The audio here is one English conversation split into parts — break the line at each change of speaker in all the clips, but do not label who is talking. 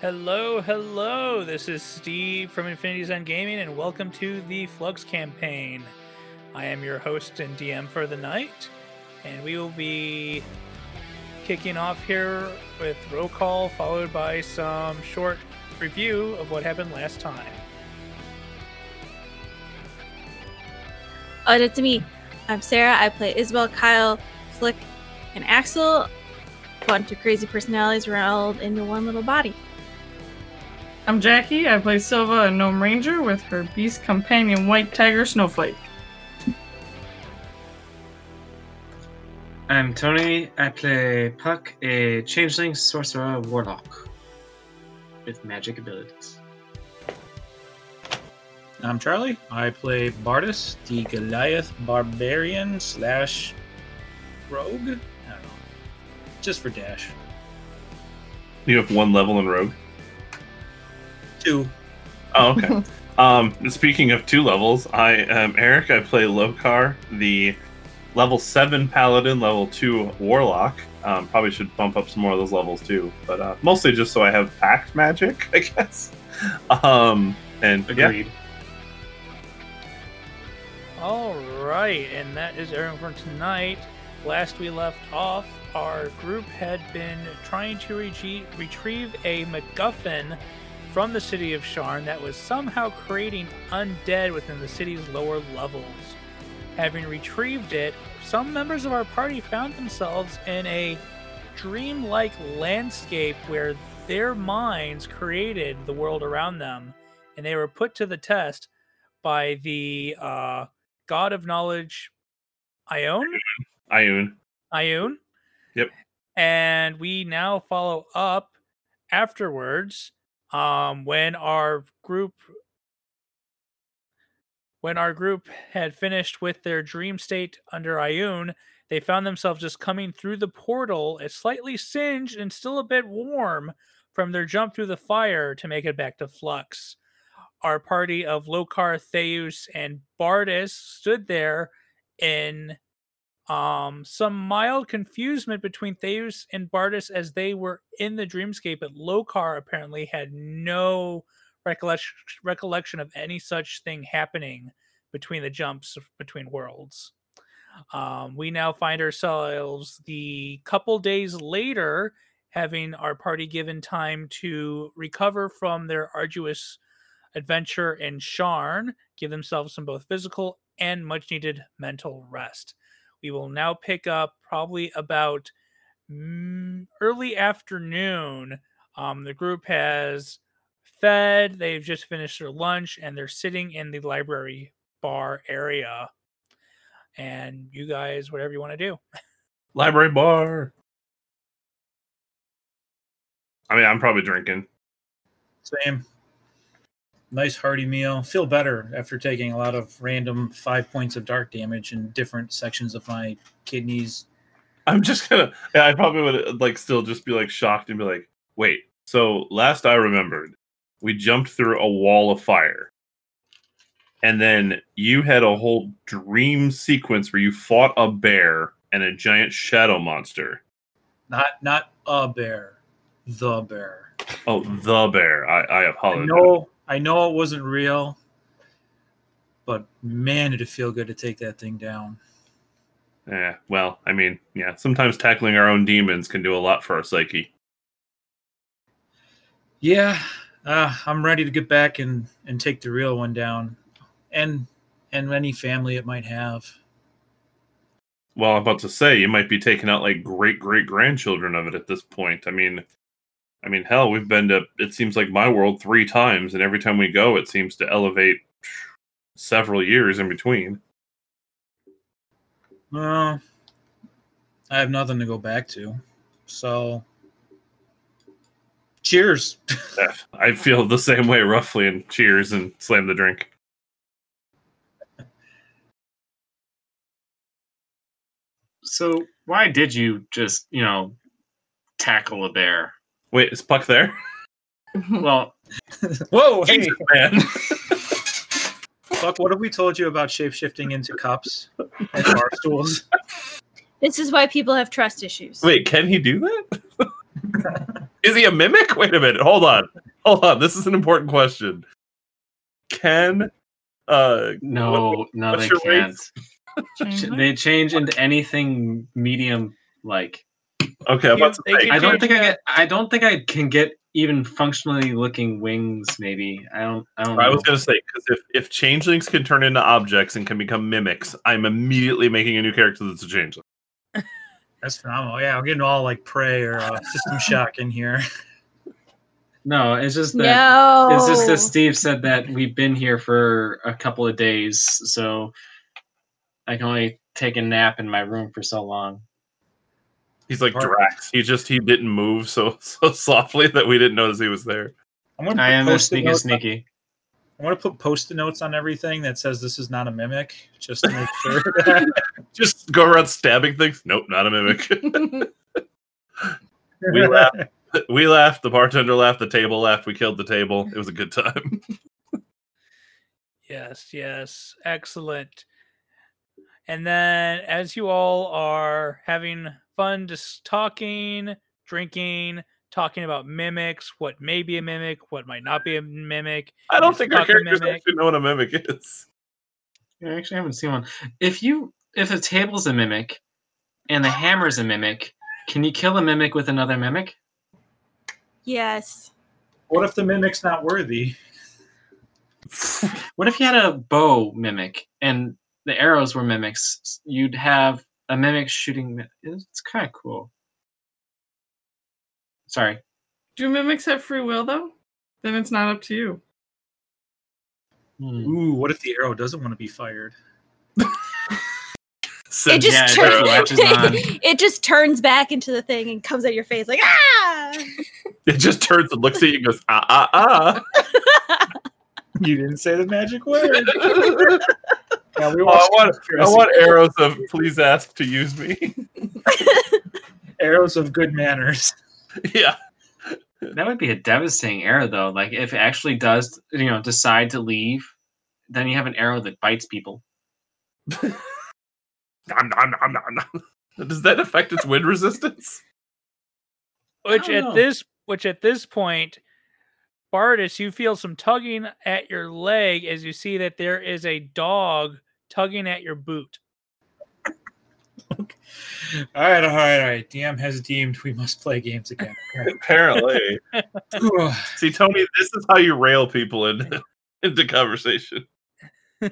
Hello, hello. This is Steve from Infinity Zen Gaming, and welcome to the Flux campaign. I am your host and DM for the night, and we will be kicking off here with roll call, followed by some short review of what happened last time.
Oh, that's me. I'm Sarah. I play Isabel, Kyle, Flick, and Axel—a Bunch of crazy personalities rolled into one little body.
I'm Jackie. I play Silva, a gnome ranger, with her beast companion, White Tiger Snowflake.
I'm Tony. I play Puck, a changeling sorcerer warlock with magic abilities.
I'm Charlie. I play Bardus, the Goliath barbarian slash rogue. I don't know. Just for dash.
You have one level in Rogue.
Two.
Oh, okay. um, speaking of two levels, I am Eric. I play Lokar, the level seven paladin, level two warlock. Um, probably should bump up some more of those levels too, but uh, mostly just so I have pact magic, I guess. Um, and yeah,
Agreed.
All right, and that is everything for tonight. Last we left off, our group had been trying to rege- retrieve a MacGuffin from the city of Sharn that was somehow creating undead within the city's lower levels. Having retrieved it, some members of our party found themselves in a dreamlike landscape where their minds created the world around them, and they were put to the test by the uh, god of knowledge, Ione.
Ioun.
Ioun.
Yep.
And we now follow up afterwards um, when our group when our group had finished with their dream state under Ioun, they found themselves just coming through the portal, it's slightly singed and still a bit warm from their jump through the fire to make it back to Flux. Our party of Lokar, Theus, and Bardis stood there in um, some mild confusement between Theus and Bardis as they were in the dreamscape, but Lokar apparently had no recollection recollection of any such thing happening between the jumps between worlds. Um, we now find ourselves the couple days later having our party given time to recover from their arduous adventure in Sharn, give themselves some both physical and much needed mental rest. We will now pick up probably about mm, early afternoon. Um, the group has fed, they've just finished their lunch, and they're sitting in the library bar area. And you guys, whatever you want to do.
Library bar. I mean, I'm probably drinking.
Same. Nice hearty meal. Feel better after taking a lot of random five points of dark damage in different sections of my kidneys.
I'm just gonna. Yeah, I probably would like still just be like shocked and be like, wait. So last I remembered, we jumped through a wall of fire, and then you had a whole dream sequence where you fought a bear and a giant shadow monster.
Not not a bear, the bear.
Oh, the bear. I, I
I
apologize.
know I know it wasn't real, but man, did it feel good to take that thing down.
Yeah, well, I mean, yeah, sometimes tackling our own demons can do a lot for our psyche.
Yeah, uh, I'm ready to get back and and take the real one down, and and any family it might have.
Well, I'm about to say you might be taking out like great great grandchildren of it at this point. I mean, I mean, hell, we've been to it seems like my world three times, and every time we go, it seems to elevate several years in between.
Well, I have nothing to go back to, so cheers.
I feel the same way roughly, and cheers and slam the drink.
So why did you just, you know, tackle a bear?
Wait, is Puck there?
Well,
Whoa, hey,
Jesus, man.
fuck! What have we told you about shapeshifting into cups and bar stools?
This is why people have trust issues.
Wait, can he do that? Is he a mimic? Wait a minute. Hold on. Hold on. This is an important question. Can uh
No, no,
what's
they can't.
race?
They change into anything medium like.
Okay, I'm about to
You-
say,
I don't think I get. I don't think I can get even functionally looking wings. Maybe I don't. I don't.
I
know.
was gonna say because if, if changelings can turn into objects and can become mimics, I'm immediately making a new character that's a changeling.
That's phenomenal. Yeah, I'm getting all like prey or uh, system shock in here.
No, it's just that.
No.
It's just that Steve said that we've been here for a couple of days, so I can only take a nap in my room for so long.
He's like
Or-
Drax. He just he didn't move so so softly that we didn't notice he was there.
I'm gonna
I
put
am a
post-it
sneaky sneaky.
I'm gonna put post-it notes on everything that says this is not a mimic, just to make sure. that-
Just go around stabbing things. Nope, not a mimic. we laughed. We laughed. The bartender laughed. The table laughed. We killed the table. It was a good time.
Yes, yes. Excellent. And then as you all are having fun just talking, drinking, talking about mimics, what may be a mimic, what might not be a mimic.
I don't think our
not
characters
mimic.
actually know what a mimic is.
I actually haven't seen one. If you if a table's a mimic and the hammer's a mimic, can you kill a mimic with another mimic?
Yes.
what if the mimic's not worthy?
What if you had a bow mimic and the arrows were mimics? You'd have a mimic shooting. It's kind of cool. Sorry.
Do mimics have free will though? Then it's not up to you.
Hmm.
Ooh, what if the arrow doesn't want to be fired?
It just
Yeah, it
turns.
just
it just turns back into the thing and comes at your face like ah.
It just turns and looks at you and goes, ah ah, ah,
You didn't say the magic word.
Ah.
Yeah, we
Oh, I
watched
want, I want arrows of please ask to use me.
arrows of good manners.
yeah.
That would be a devastating arrow, though. Like if it actually does, you know, decide to leave, then you have an arrow that bites people.
Nom, nom, nom, nom, nom. Does that affect its wind resistance?
Which at
know.
this which at this point, Bardis, you feel some tugging at your leg as you see that there is a dog tugging at your boot.
All right, all right, all right. DM has deemed we must play games again.
Apparently. See, Tony, this is how you rail people into, into conversation.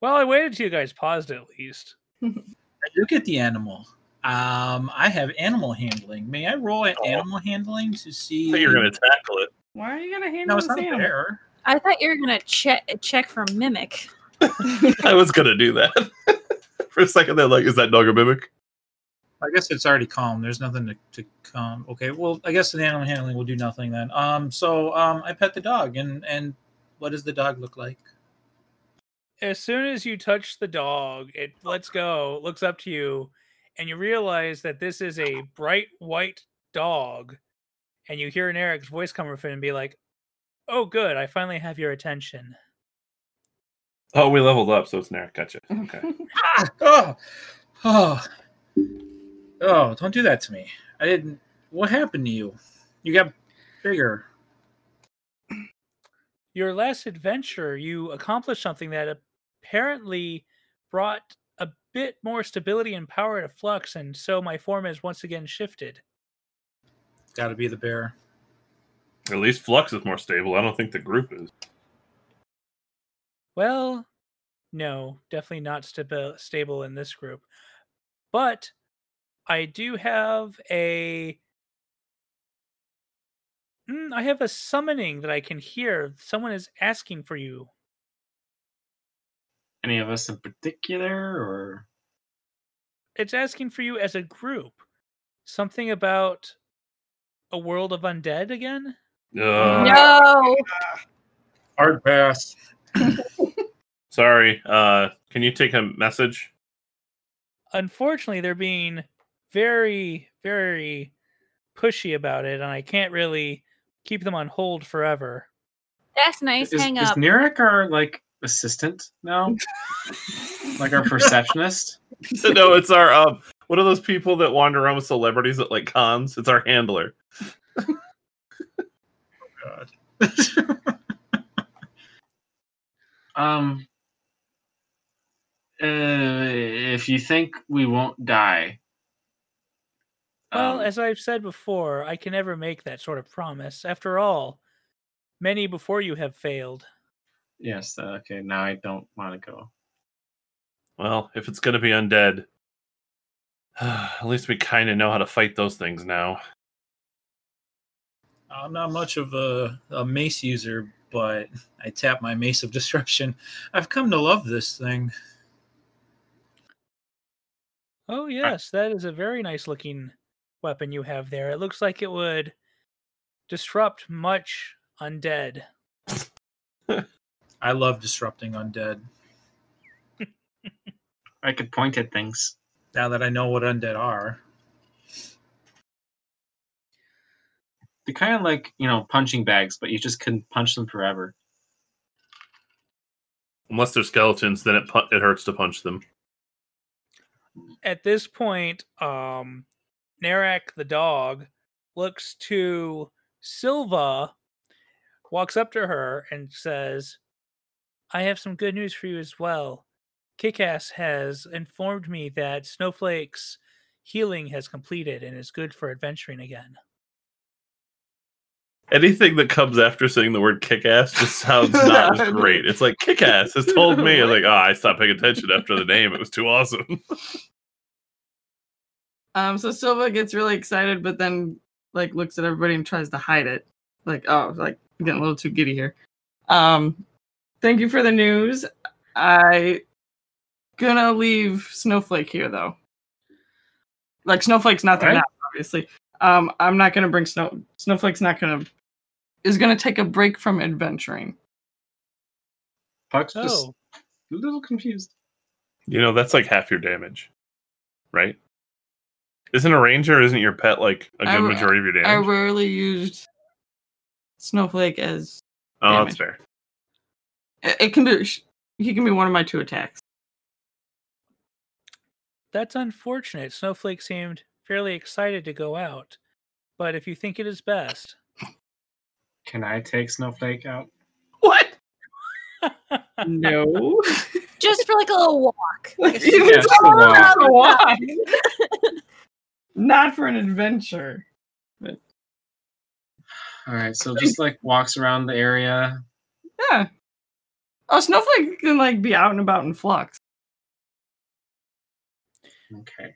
Well, I waited till you guys paused at least.
Look at the animal. Um, I have animal handling. May I roll at
Oh.
animal handling to see?
I you're going to tackle it.
Why are you gonna handle
No, it's not
animal?
fair.
I thought you were gonna check check for mimic.
I was going to do that. For a second, they're like, is that dog a mimic?
I guess it's already calm. There's nothing to, to calm. Okay, well, I guess the animal handling will do nothing then. Um, so um, I pet the dog, and and what does the dog look like?
As soon as you touch the dog, it lets go, looks up to you, and you realize that this is a bright white dog. And you hear an Eric's voice come from and be like, "Oh, good! I finally have your attention."
Oh, we leveled up, so it's Narek. Gotcha. Okay.
Ah, oh, oh, oh! Don't do that to me. I didn't. What happened to you? You got bigger.
your last adventure, you accomplished something that apparently brought a bit more stability and power to Flux, and so my form has once again shifted.
Got to be the bear.
At least Flux is more stable. I don't think the group is.
Well, no, definitely not stabil- stable in this group. But I do have a. Mm, I have a summoning that I can hear. Someone is asking for you.
Any of us in particular, or
It's asking for you as a group. Something about a world of undead again?
Uh,
No.
Hard pass.
Sorry. Uh, can you take a message?
unfortunately they're being very very pushy about it and i can't really keep them on hold forever
That's nice.
is,
Hang
is
up.
Nurek our like assistant now? like our receptionist?
no, it's our um. What are those people that wander around with celebrities at like cons? It's our handler.
God.
Um, uh, if you think we won't die,
Well,
um,
as I've said before, I can never make that sort of promise. After all, many before you have failed.
yes, uh, okay. Now I don't want to go.
Well, if it's gonna be undead, at least we kind of know how to fight those things now.
I'm not much of a, a mace user, but I tap my mace of disruption. I've come to love this thing.
Oh, yes, that is a very nice looking weapon you have there. It looks like it would disrupt much undead.
I love disrupting undead.
I could point at things.
Now that I know what undead are,
They're kind of like you know punching bags, but you just couldn't punch them forever.
Unless they're skeletons, then it pu- it hurts to punch them.
At this point, um, Narak the dog looks to Silva, walks up to her, and says, I have some good news for you as well. Kickass has informed me that Snowflake's healing has completed and is good for adventuring again.
Anything that comes after saying the word kick ass just sounds not as great. It's like kick ass has told me. I'm like, oh, I stopped paying attention after the name. It was too awesome.
Um, so Silva gets really excited, but then like looks at everybody and tries to hide it. Like, oh, like getting a little too giddy here. Um, thank you for the news. I gonna leave Snowflake here though. Like Snowflake's not there
Alright.
now, obviously. Um, I'm not gonna bring Snow. Snowflake's not gonna is gonna take a break from adventuring.
Puck's just
Oh,
a little confused.
You know, that's like half your damage, right? Isn't a ranger? Isn't your pet like a good
ra-
majority of your damage?
I rarely used Snowflake as
oh, that's fair.
it it can be. He can be one of my two attacks.
That's unfortunate. Snowflake seemed fairly excited to go out. But if you think it is best,
Can I take Snowflake out?
What? No.
Just for like a little walk. Like a
Yeah, just a walk.
have walk. Not for an adventure.
All right, so just like walks around the area.
Yeah. Oh, Snowflake can like be out and about in flux.
Okay.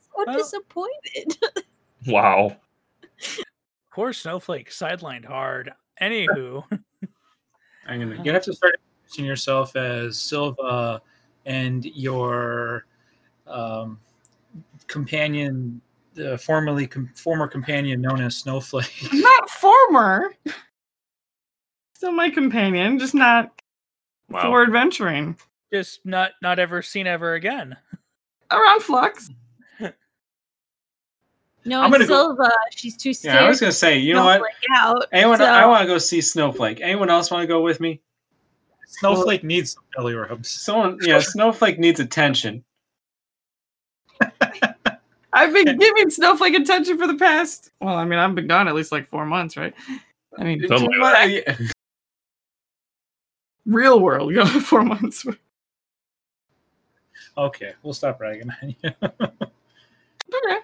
so
Well-
disappointed.
Wow.
poor Snowflake sidelined hard. Anywho,
I'm gonna
you have to start introducing yourself as Silva and your um, companion, uh, formerly com- former companion known as Snowflake.
Not former. Still my companion, just not
Wow.
for adventuring.
Just not not ever seen ever again.
Around flux.
no,
I'm
and
gonna go-
Silva, she's too scared.
Yeah, I was gonna say, you know what?
Out.
Anyone,
so-
I want to go see Snowflake. Anyone else want to go with me?
Snowflake needs some belly rubs.
Someone, yeah, Snowflake needs attention.
I've been giving Snowflake attention for the past. Well, I mean, I've been gone at least like four months, right? I mean,
Something like
What- yeah.
real world, you know, four months.
Okay, we'll stop ragging on you.
Okay.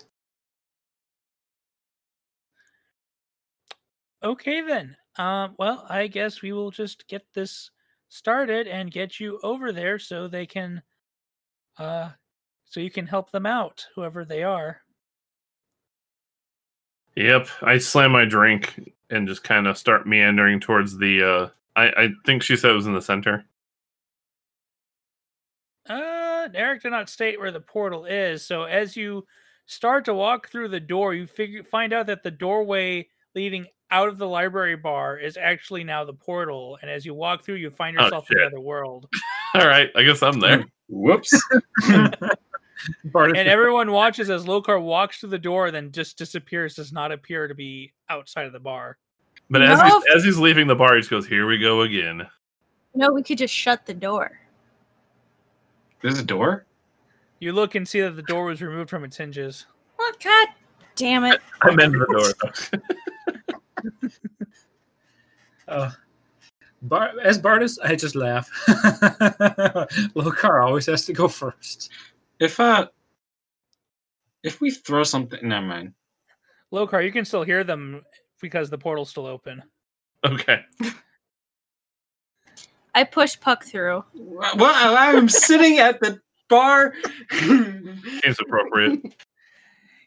Okay then. Um, well, I guess we will just get this started and get you over there so they can, uh, so you can help them out, whoever they are.
Yep. I slam my drink and just kind of start meandering towards the. uh I, I think she said it was in the center.
Eric did not state where the portal is. So as you start to walk through the door, you figure find out that the doorway leading out of the library bar is actually now the portal. And as you walk through, you find
Oh,
yourself in the
shit.
other world.
All right. I guess I'm there.
Whoops.
And everyone watches as Lokar walks through the door, then just disappears, does not appear to be outside of the bar.
But as
No.
he's, as he's leaving the bar, he just goes, "Here we go again."
No, we could just shut the door.
There's a door.
You look and see that the door was removed from its hinges.
Oh, God damn it.
I'm in the door. though.
Uh, Bar- as Bardis, I just laugh. Lokar always has to go first.
If uh, if we throw something, never mind.
Lokar, you can still hear them because the portal's still open.
okay.
I push Puck through.
Well, I'm sitting at the bar.
Seems appropriate.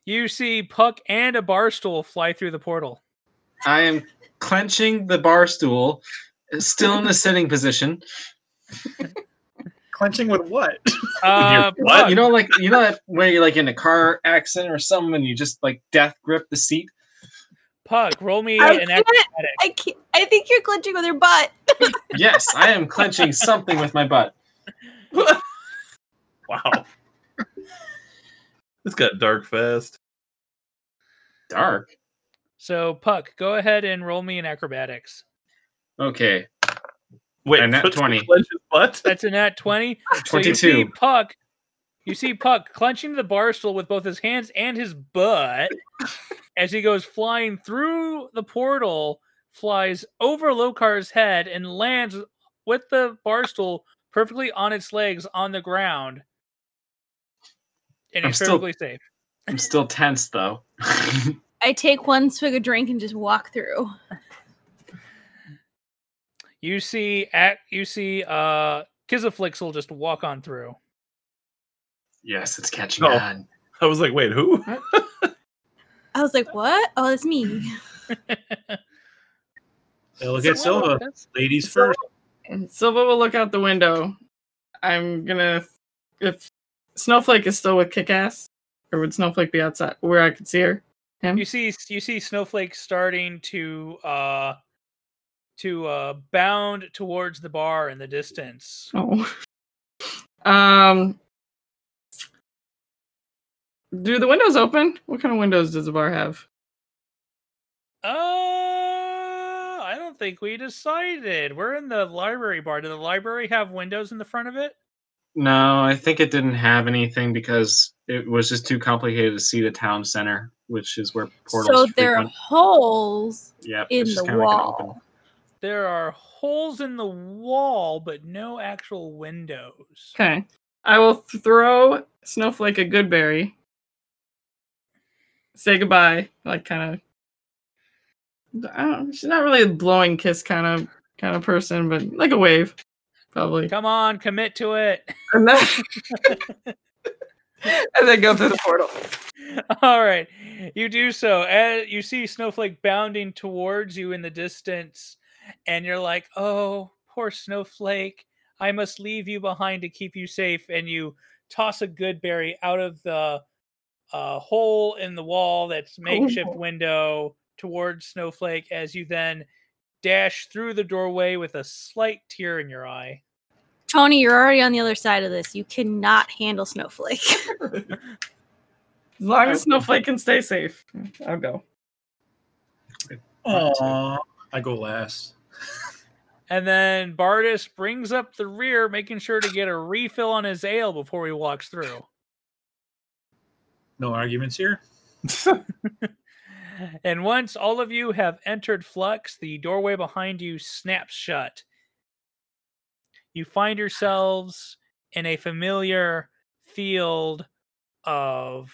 You see Puck and a bar stool fly through the portal.
I am clenching the bar stool, still in the sitting position.
Clenching with what?
Uh,
what?
You know, like you know that where you're like in a car accident or something, and you just like death grip the seat.
Puck, roll me
I
an
can't-
acrobatic.
I can't, I think you're clenching with your butt.
Yes, I am clenching something with my butt.
Wow. This got dark fast.
Dark.
So, Puck, go ahead and roll me an acrobatics.
Okay,
Wait,
A nat
puts
20.
clench his butt?
That's a nat 20. So you see
twenty-two.
Puck. You see Puck clenching the bar stool with both his hands and his butt as he goes flying through the portal, flies over Lokar's head, and lands with the bar stool perfectly on its legs on the ground. And
I'm
he's
still-
perfectly safe.
I'm still tense though.
I take one swig of drink and just walk through.
You see at you see uh Kizaflix will just walk on through.
Yes, it's catching
Oh.
on.
I was like, wait, who?
I was like, what? Oh, it's me.
They'll get Silva. Ladies
So-
first.
Silva will look out the window. I'm gonna if Snowflake is still with Kickass, or would Snowflake be outside where I could see her? Him?
You see you see Snowflake starting to uh to uh bound towards the bar in the distance.
Oh. Um. Do the windows open? What kind of windows does the bar have?
Uh I don't think we decided. We're in the library bar. Did the library have windows in the front of it?
No, I think it didn't have anything because it was just too complicated to see the town center, which is where portals.
so there are holes
Yep,
in the
kinda like
wall.
There are holes in the wall, but no actual windows.
Okay. I will throw Snowflake a good berry. Say goodbye, like kind of. I don't. She's not really a blowing kiss kind of kind of person, but like a wave, probably.
Come on, commit to it.
And then, and then go through the portal.
All right. You do so. As you see Snowflake bounding towards you in the distance, and you're like, oh, poor Snowflake. I must leave you behind to keep you safe. And you toss a good berry out of the uh, hole in the wall that's makeshift
Oh.
window towards Snowflake as you then dash through the doorway with a slight tear in your eye.
Tony, you're already on the other side of this. You cannot handle Snowflake.
As long as Snowflake can stay safe, I'll go.
Aww. I go last.
And then Bardis brings up the rear, making sure to get a refill on his ale before he walks through.
No arguments here.
and once all of you have entered Flux, the doorway behind you snaps shut. You find yourselves in a familiar field of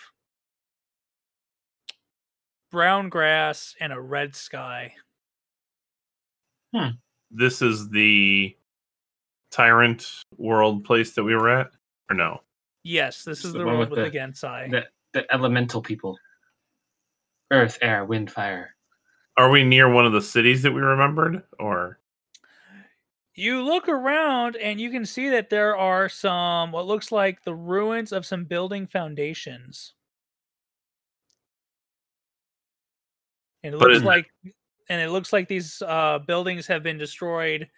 brown grass and a red sky. Hmm.
this is the tyrant world place that we were at, or no?
Yes, this
It's
is
the
the world
with
with the
the-
Genasi.
The the elemental people. Earth, air, wind, fire.
Are we near one of the cities that we remembered, or
You look around and you can see that there are some what looks like the ruins of some building foundations. And it
But
looks
in-
like and it looks like these uh buildings have been destroyed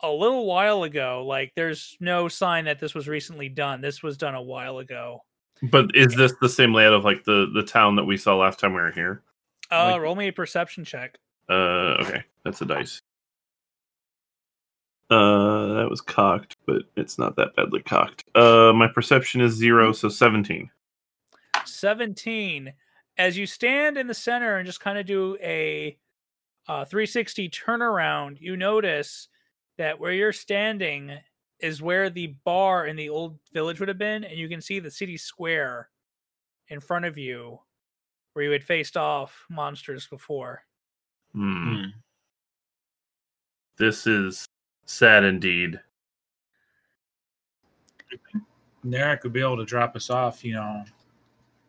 a little while ago. Like there's no sign that this was recently done. This was done a while ago.
But is this the same layout of like the the town that we saw last time we were here?
Uh
Like-
roll me a perception check.
Uh, okay, that's a dice. Uh, that was cocked, but it's not that badly cocked. Uh, my perception is zero, so seventeen.
17 as you stand in the center and just kind of do a uh, 360 turnaround you notice that where you're standing is where the bar in the old village would have been and you can see the city square in front of you where you had faced off monsters before
Hmm.
Hmm.
This is sad indeed.
Narek would be able to drop us off, you know,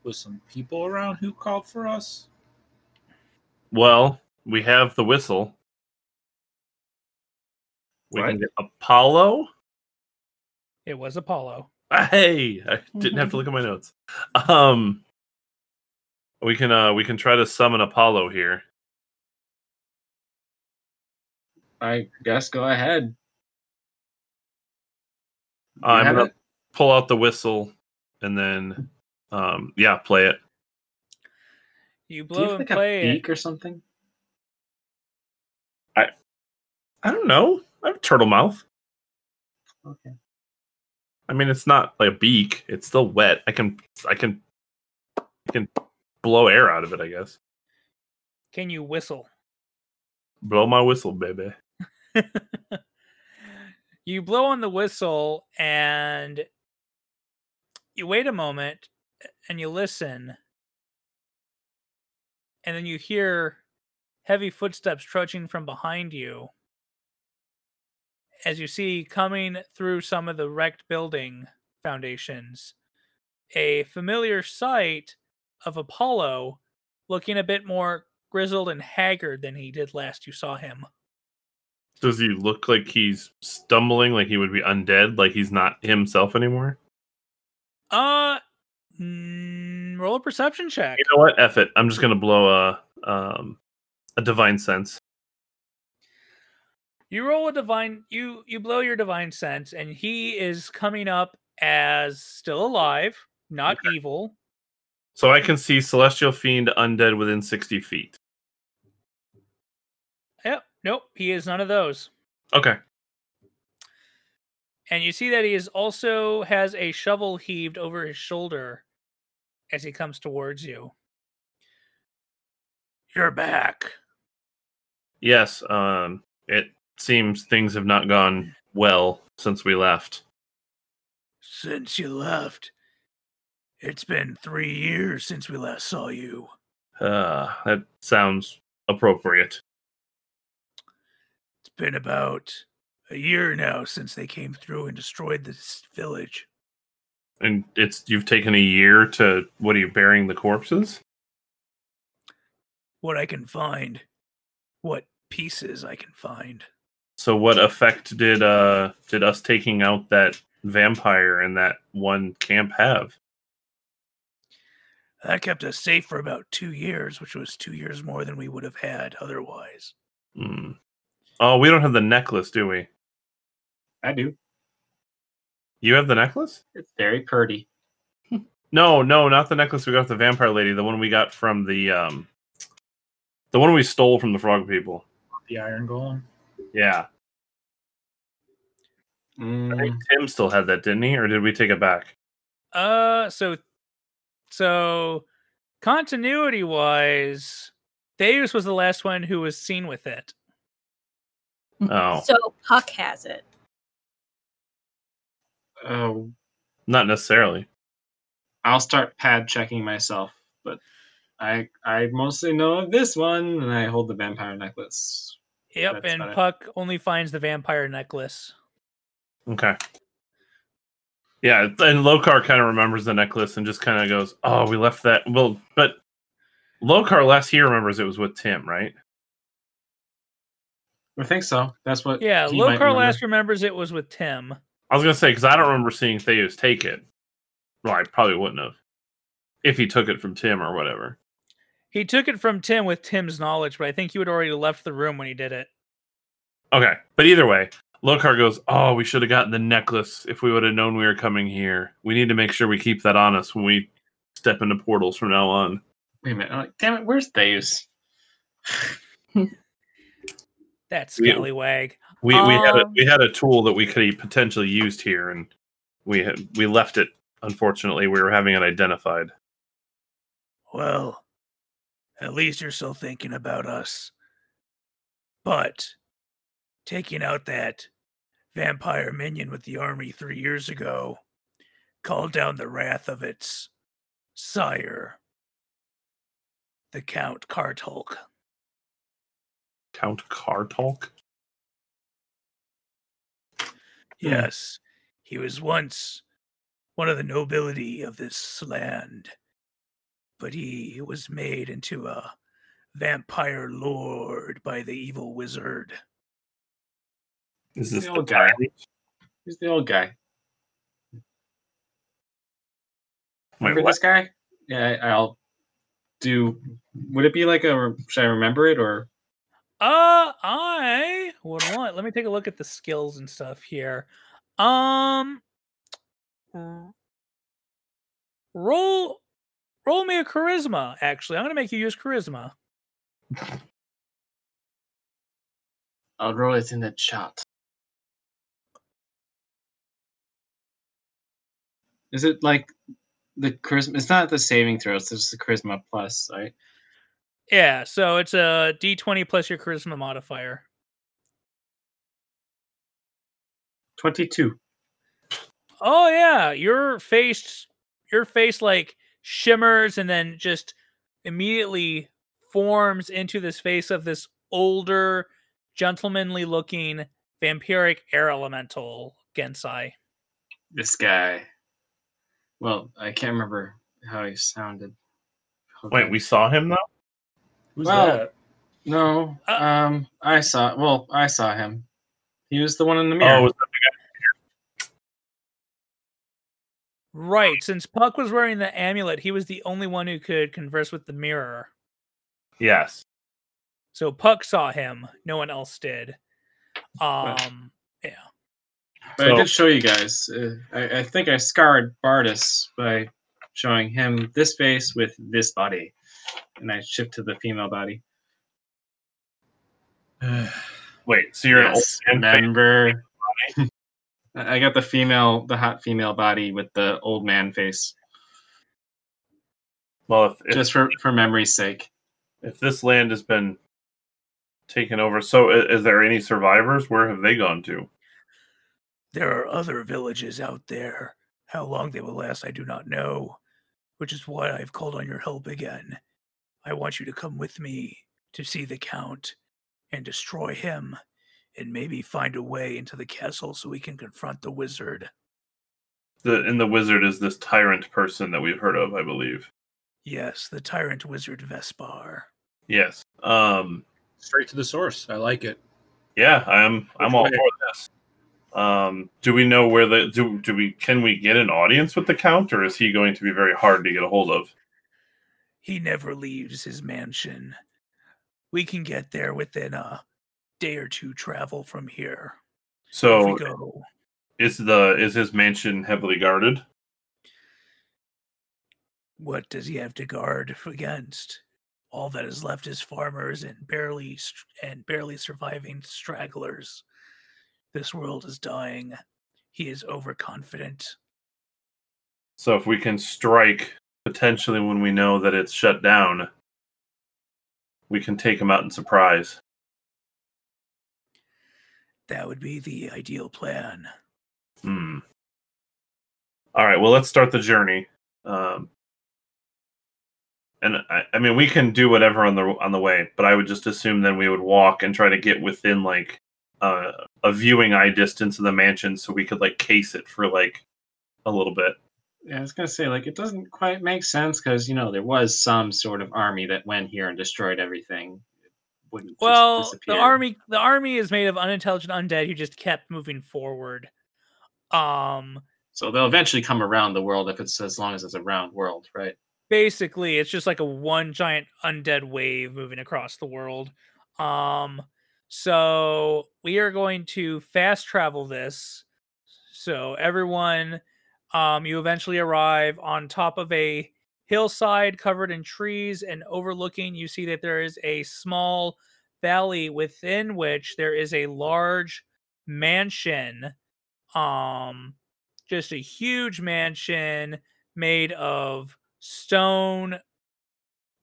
with some people around who called for us.
Well, we have the whistle. We can get Apollo.
It was apollo
Hey, I didn't have to look at my notes. Um, we can uh we can try to summon Apollo here.
I guess go ahead.
Uh, I'm gonna
it?
pull out the whistle and then um yeah, play it.
you
Do you
blow
have
and
like a
play it
or something?
I I don't know. I have a turtle mouth.
Okay.
I mean, it's not like a beak. It's still wet. I can I can I can blow air out of it. I guess.
can you whistle
Blow my whistle, baby.
you blow on the whistle and you wait a moment and you listen and then you hear heavy footsteps trudging from behind you as you see coming through some of the wrecked building foundations a familiar sight of apollo looking a bit more grizzled and haggard than he did last you saw him
Does he look like he's stumbling, like he would be undead, like he's not himself anymore?
Uh, mm, roll a perception check.
You know what? F it. I'm just gonna blow a um a divine sense.
You roll a divine. You you blow your divine sense, and he is coming up as still alive, not evil.
So I can see celestial fiend undead within 60 feet.
Yep. Nope. He is none of those.
Okay.
And you see that he is also has a shovel heaved over his shoulder as he comes towards you. You're back.
Yes. Um. It seems things have not gone well since we left.
Since you left, it's been three years since we last saw you.
Uh, that sounds appropriate.
It's been about a year now since they came through and destroyed this village.
And it's you've taken a year to what are you burying the corpses?
What I can find, what pieces I can find.
So what effect did uh did us taking out that vampire in that one camp have?
That kept us safe for about two years, which was two years more than we would have had otherwise.
Hmm. Oh, we don't have the necklace, do we?
I do.
You have the necklace?
It's very pretty.
No, no, not the necklace we got the vampire lady. The one we got from the um, the one we stole from the frog people.
The Iron Golem.
Yeah, I
Mm,
think Tim still had that, didn't he? Or did we take it back?
Uh, so, so continuity wise, Theus was the last one who was seen with it.
Oh,
So Puck has it.
oh,
not necessarily.
I'll start pad checking myself, but I I mostly know of this one, and I hold the vampire necklace.
Yep,
That's
and
better.
Puck only finds the vampire necklace.
Okay. Yeah, and Lokar kind of remembers the necklace and just kind of goes, "Oh, we left that." Well, but Lokar last he remembers it was with Tim, right?
I think so. That's what.
Yeah,
he
Lokar
remember.
last remembers it was with Tim.
I was gonna say because I don't remember seeing Theus take it. Well, I probably wouldn't have if he took it from Tim or whatever.
He took it from Tim with Tim's knowledge, but I think he had already left the room when he did it.
Okay, but either way, Lokar goes, "Oh, we should have gotten the necklace if we would have known we were coming here. We need to make sure we keep that on us when we step into portals from now on."
Wait a minute. I'm like, damn it, where's Theus?
That
We-
scallywag.
We we had a,
Um,
we had a tool that we could have potentially used here, and we had, we left it. Unfortunately, we were having it identified.
Well, at least you're still thinking about us. But taking out that vampire minion with the army three years ago called down the wrath of its sire, the Count Kartulk.
Count Kartalk. Hmm.
Yes, he was once one of the nobility of this land, but he was made into a vampire lord by the evil wizard.
Is
The
this the
old guy.
tyrant?
Who's the old guy?
Wait,
Remember
what?
this guy? Yeah, I- I'll do. Would it be like a? Should I remember it or?
Uh, I would want. Let me take a look at the skills and stuff here. Um, r- roll, roll me a charisma. Actually, I'm gonna make you use charisma.
I'll roll it in the chat. Is it like the charisma? It's not the saving throw. It's just the charisma plus, right?
Yeah, so it's a D20 plus your charisma modifier.
Twenty-two.
Oh yeah, your face, your face like shimmers and then just immediately forms into this face of this older, gentlemanly looking vampiric air elemental Genasi.
This guy. Well, I can't remember how he sounded. Hold
Wait, we saw him though.
Who's
Well,
that?
No.
Uh,
um, I saw. Well, I saw him. He was the one in the mirror.
Oh, was that
Right, since Puck was wearing the amulet, he was the only one who could converse with the mirror.
yes.
So Puck saw him, no one else did. Um,
But I
So-
did show you guys. Uh, I, I think I scarred Bardus by showing him this face with this body, and I shift to the female body.
Wait, so you're
Yes,
an old man
remember? I I got the female, the hot female body with the old man face,
Well, if, if
just for for memory's sake.
if this land has been taken over, so i- is there any survivors? Where have they gone to?
There are other villages out there. How long they will last, I do not know, which is why I've called on your help again. I want you to come with me to see the Count and destroy him, and maybe find a way into the castle so we can confront the wizard.
The in the wizard is this tyrant person that we've heard of, I believe.
Yes, the tyrant wizard Vespar.
Yes. Um.
Straight to the source. I like it.
Yeah, I'm. I'm all
way?
for this. Um. Do we know where the do do we can we get an audience with the count, or is he going to be very hard to get a hold of?
He never leaves his mansion. We can get there within a day or two travel from here.
So is the is his mansion heavily guarded?
What does he have to guard against? All that is left is farmers and barely and barely surviving stragglers. This world is dying. He is overconfident.
So if we can strike potentially when we know that it's shut down, we can take him out in surprise.
That would be the ideal plan.
Hmm. All right. Well, let's start the journey. Um, and I, I mean, we can do whatever on the on the way, but I would just assume then we would walk and try to get within like uh, a viewing eye distance of the mansion, so we could like case it for like a little bit.
Yeah, I was gonna say like it doesn't quite make sense because you know there was some sort of army that went here and destroyed everything. Wouldn't
Well, the army the army is made of unintelligent undead who just kept moving forward. Um
So they'll eventually come around the world if it's as long as it's a round world, right?
basically it's just like a one giant undead wave moving across the world um so we are going to fast travel this so everyone um you eventually arrive on top of a hillside covered in trees and overlooking you see that there is a small valley within which there is a large mansion. Um, just a huge mansion made of stone,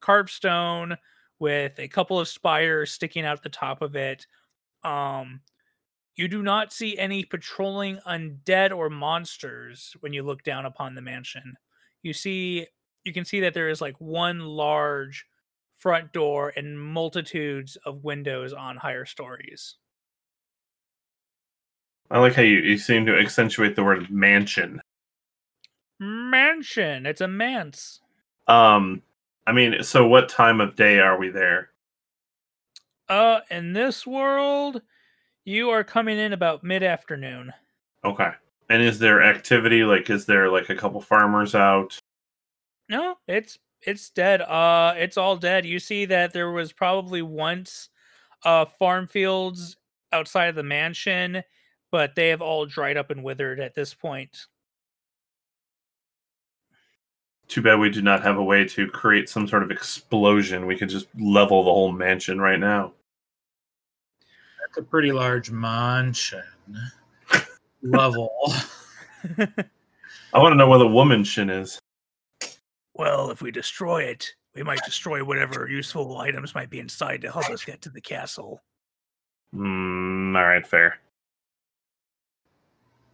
carved stone, with a couple of spires sticking out the top of it. Um, you do not see any patrolling undead or monsters when you look down upon the mansion. You see, you can see that there is like one large front door and multitudes of windows on higher stories.
I like how you, you seem to accentuate the word mansion.
Mansion. It's a manse.
Um, I mean, so what time of day are we there?
Uh, in this world, you are coming in about mid afternoon.
Okay. And is there activity? Like, is there like a couple farmers out?
No, it's it's dead. Uh, it's all dead. You see that there was probably once uh farm fields outside of the mansion, but they have all dried up and withered at this point.
Too bad we do not have a way to create some sort of explosion. We could just level the whole mansion right now.
That's a pretty large mansion level.
I want to know where the woman shin is.
Well, if we destroy it, we might destroy whatever useful items might be inside to help us get to the castle.
Mm, all right, fair.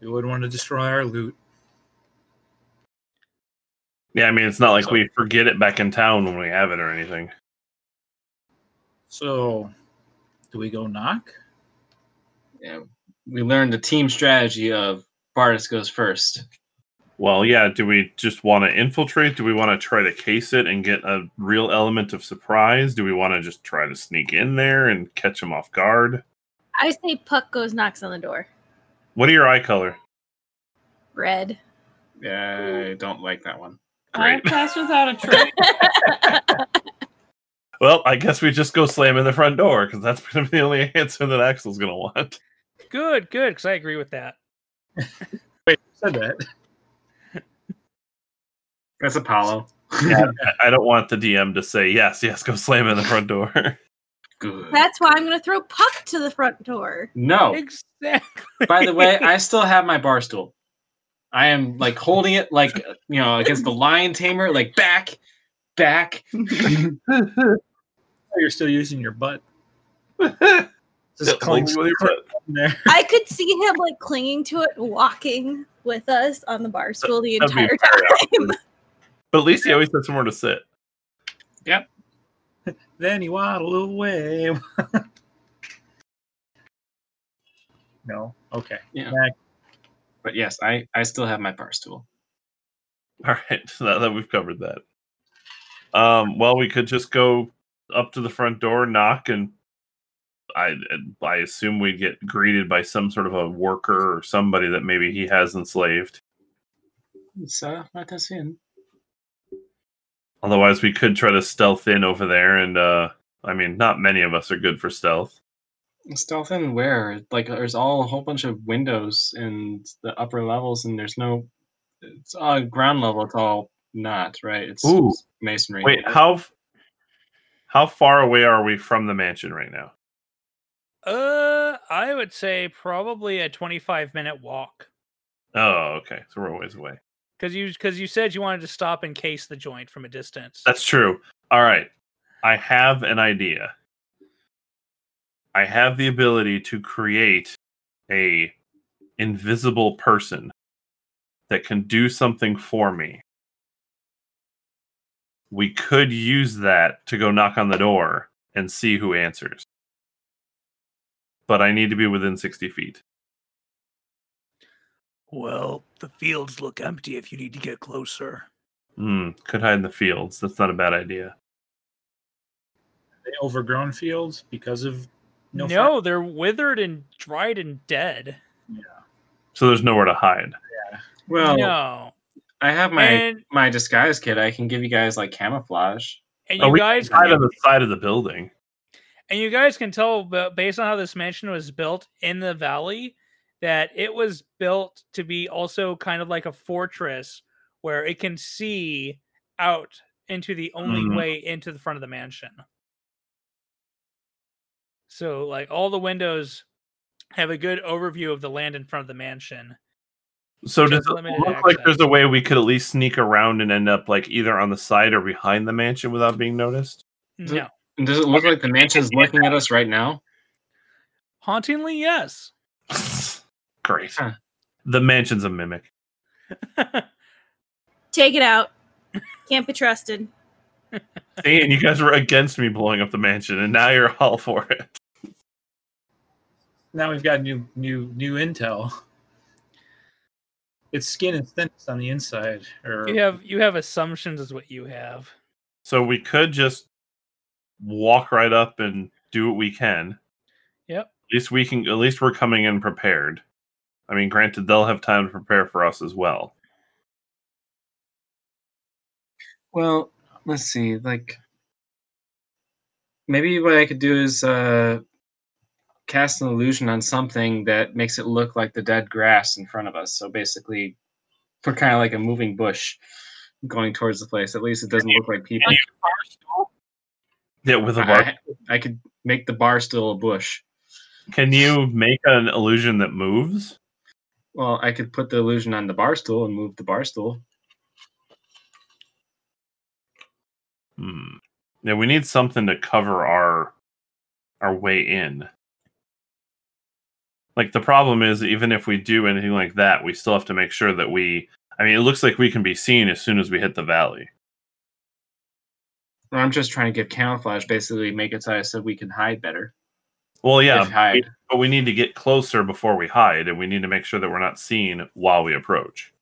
We would want to destroy our loot.
Yeah, I mean, it's not like
So-
we forget it back in town when we have it or anything.
So, do we go knock?
Yeah, we learned the team strategy of Bardis goes first.
Well, yeah, do we just want to infiltrate? Do we want to try to case it and get a real element of surprise? Do we want to just try to sneak in there and catch them off guard?
I say Puck goes knocks on the door.
What are your eye color?
Red.
Yeah, I don't like that one.
I
Great.
pass without a trace.
Well, I guess we just go slam in the front door because that's going to be the only answer that Axel's going to want.
Good, good, because I agree with that.
Wait, who said that?
That's Apollo.
Yeah, I- I don't want the DM to say yes, yes, go slam in the front door.
Good.
That's why I'm gonna throw Puck to the front door.
No.
Exactly.
By the way, I still have my bar stool. I am like holding it like you know against the lion tamer, like back, back.
You're still using your butt. Just clinks
Only with your butt.
there.
I could see him like clinging to it, walking with us on the bar stool the
That'd
entire
very
time.
But at least he always had somewhere to sit. Yep.
then he waddled away. no. Okay.
Yeah.
Back.
But yes, I I still have my bar stool.
All right, now that we've covered that. Um, well, we could just go up to the front door, knock, and I I assume we'd get greeted by some sort of a worker or somebody that maybe he has enslaved.
So let us in.
Otherwise, we could try to stealth in over there, and uh, I mean, not many of us are good for stealth.
Stealth in where? Like there's all a whole bunch of windows in the upper levels, and there's no. It's uh, ground level. It's all not right. It's
Ooh.
masonry.
Wait, how how far away are we from the mansion right now?
Uh, I would say probably a 25 minute walk.
Oh, okay, so we're always away.
Because you because you said you wanted to stop and case the joint from a distance.
That's true. All right. I have an idea. I have the ability to create a invisible person that can do something for me. We could use that to go knock on the door and see who answers. But I need to be within 60 feet.
well, the fields look empty if you need to get closer.
Hmm, could hide in the fields. That's not a bad idea.
They overgrown fields because of
No,
no.
they're withered and dried and dead. Yeah.
So there's nowhere to hide. Yeah.
Well,
no,
I have my
and
my disguise kit. I can give you guys like camouflage.
and
Oh,
you
we
guys
hide
can,
on the side of the building.
and you guys can tell ba- based on how this mansion was built in the valley that it was built to be also kind of like a fortress where it can see out into the only
Mhm.
way into the front of the mansion. So like all the windows have a good overview of the land in front of the mansion.
So does it
limited
look like there's a way we could at least sneak around and end up like either on the side or behind the mansion without being noticed?
Is it-
No.
Does it look like the mansion's looking at us right now?
Hauntingly, yes.
Great.
Huh.
The mansion's a mimic.
Take it out. Can't be trusted.
See, and you guys were against me blowing up the mansion, and now you're all for it.
Now we've got new new new intel. Its skin is thinnest on the inside. Or
you have you have assumptions is what you have.
So we could just walk right up and do what we can.
Yep.
At least we can. At least we're coming in prepared. I mean, granted, they'll have time to prepare for us as well.
Well, let's see. Like, maybe what I could do is uh, cast an illusion on something that makes it look like the dead grass in front of us. So basically, we're kind of like a moving bush going towards the place. At least it doesn't look like people.
Yeah, with a bar.
I, I could make the bar still a bush.
Can you make an illusion that moves?
Well, I could put the illusion on the bar stool and move the bar stool.
Hmm. Yeah, we need something to cover our our way in. Like the problem is, even if we do anything like that, we still have to make sure that we. I mean, it looks like we can be seen as soon as we hit the valley.
I'm just trying to give camouflage, basically make it so so we can hide better.
Well, yeah,
hide.
but we need to get closer before we hide, and we need to make sure that we're not seen while we approach.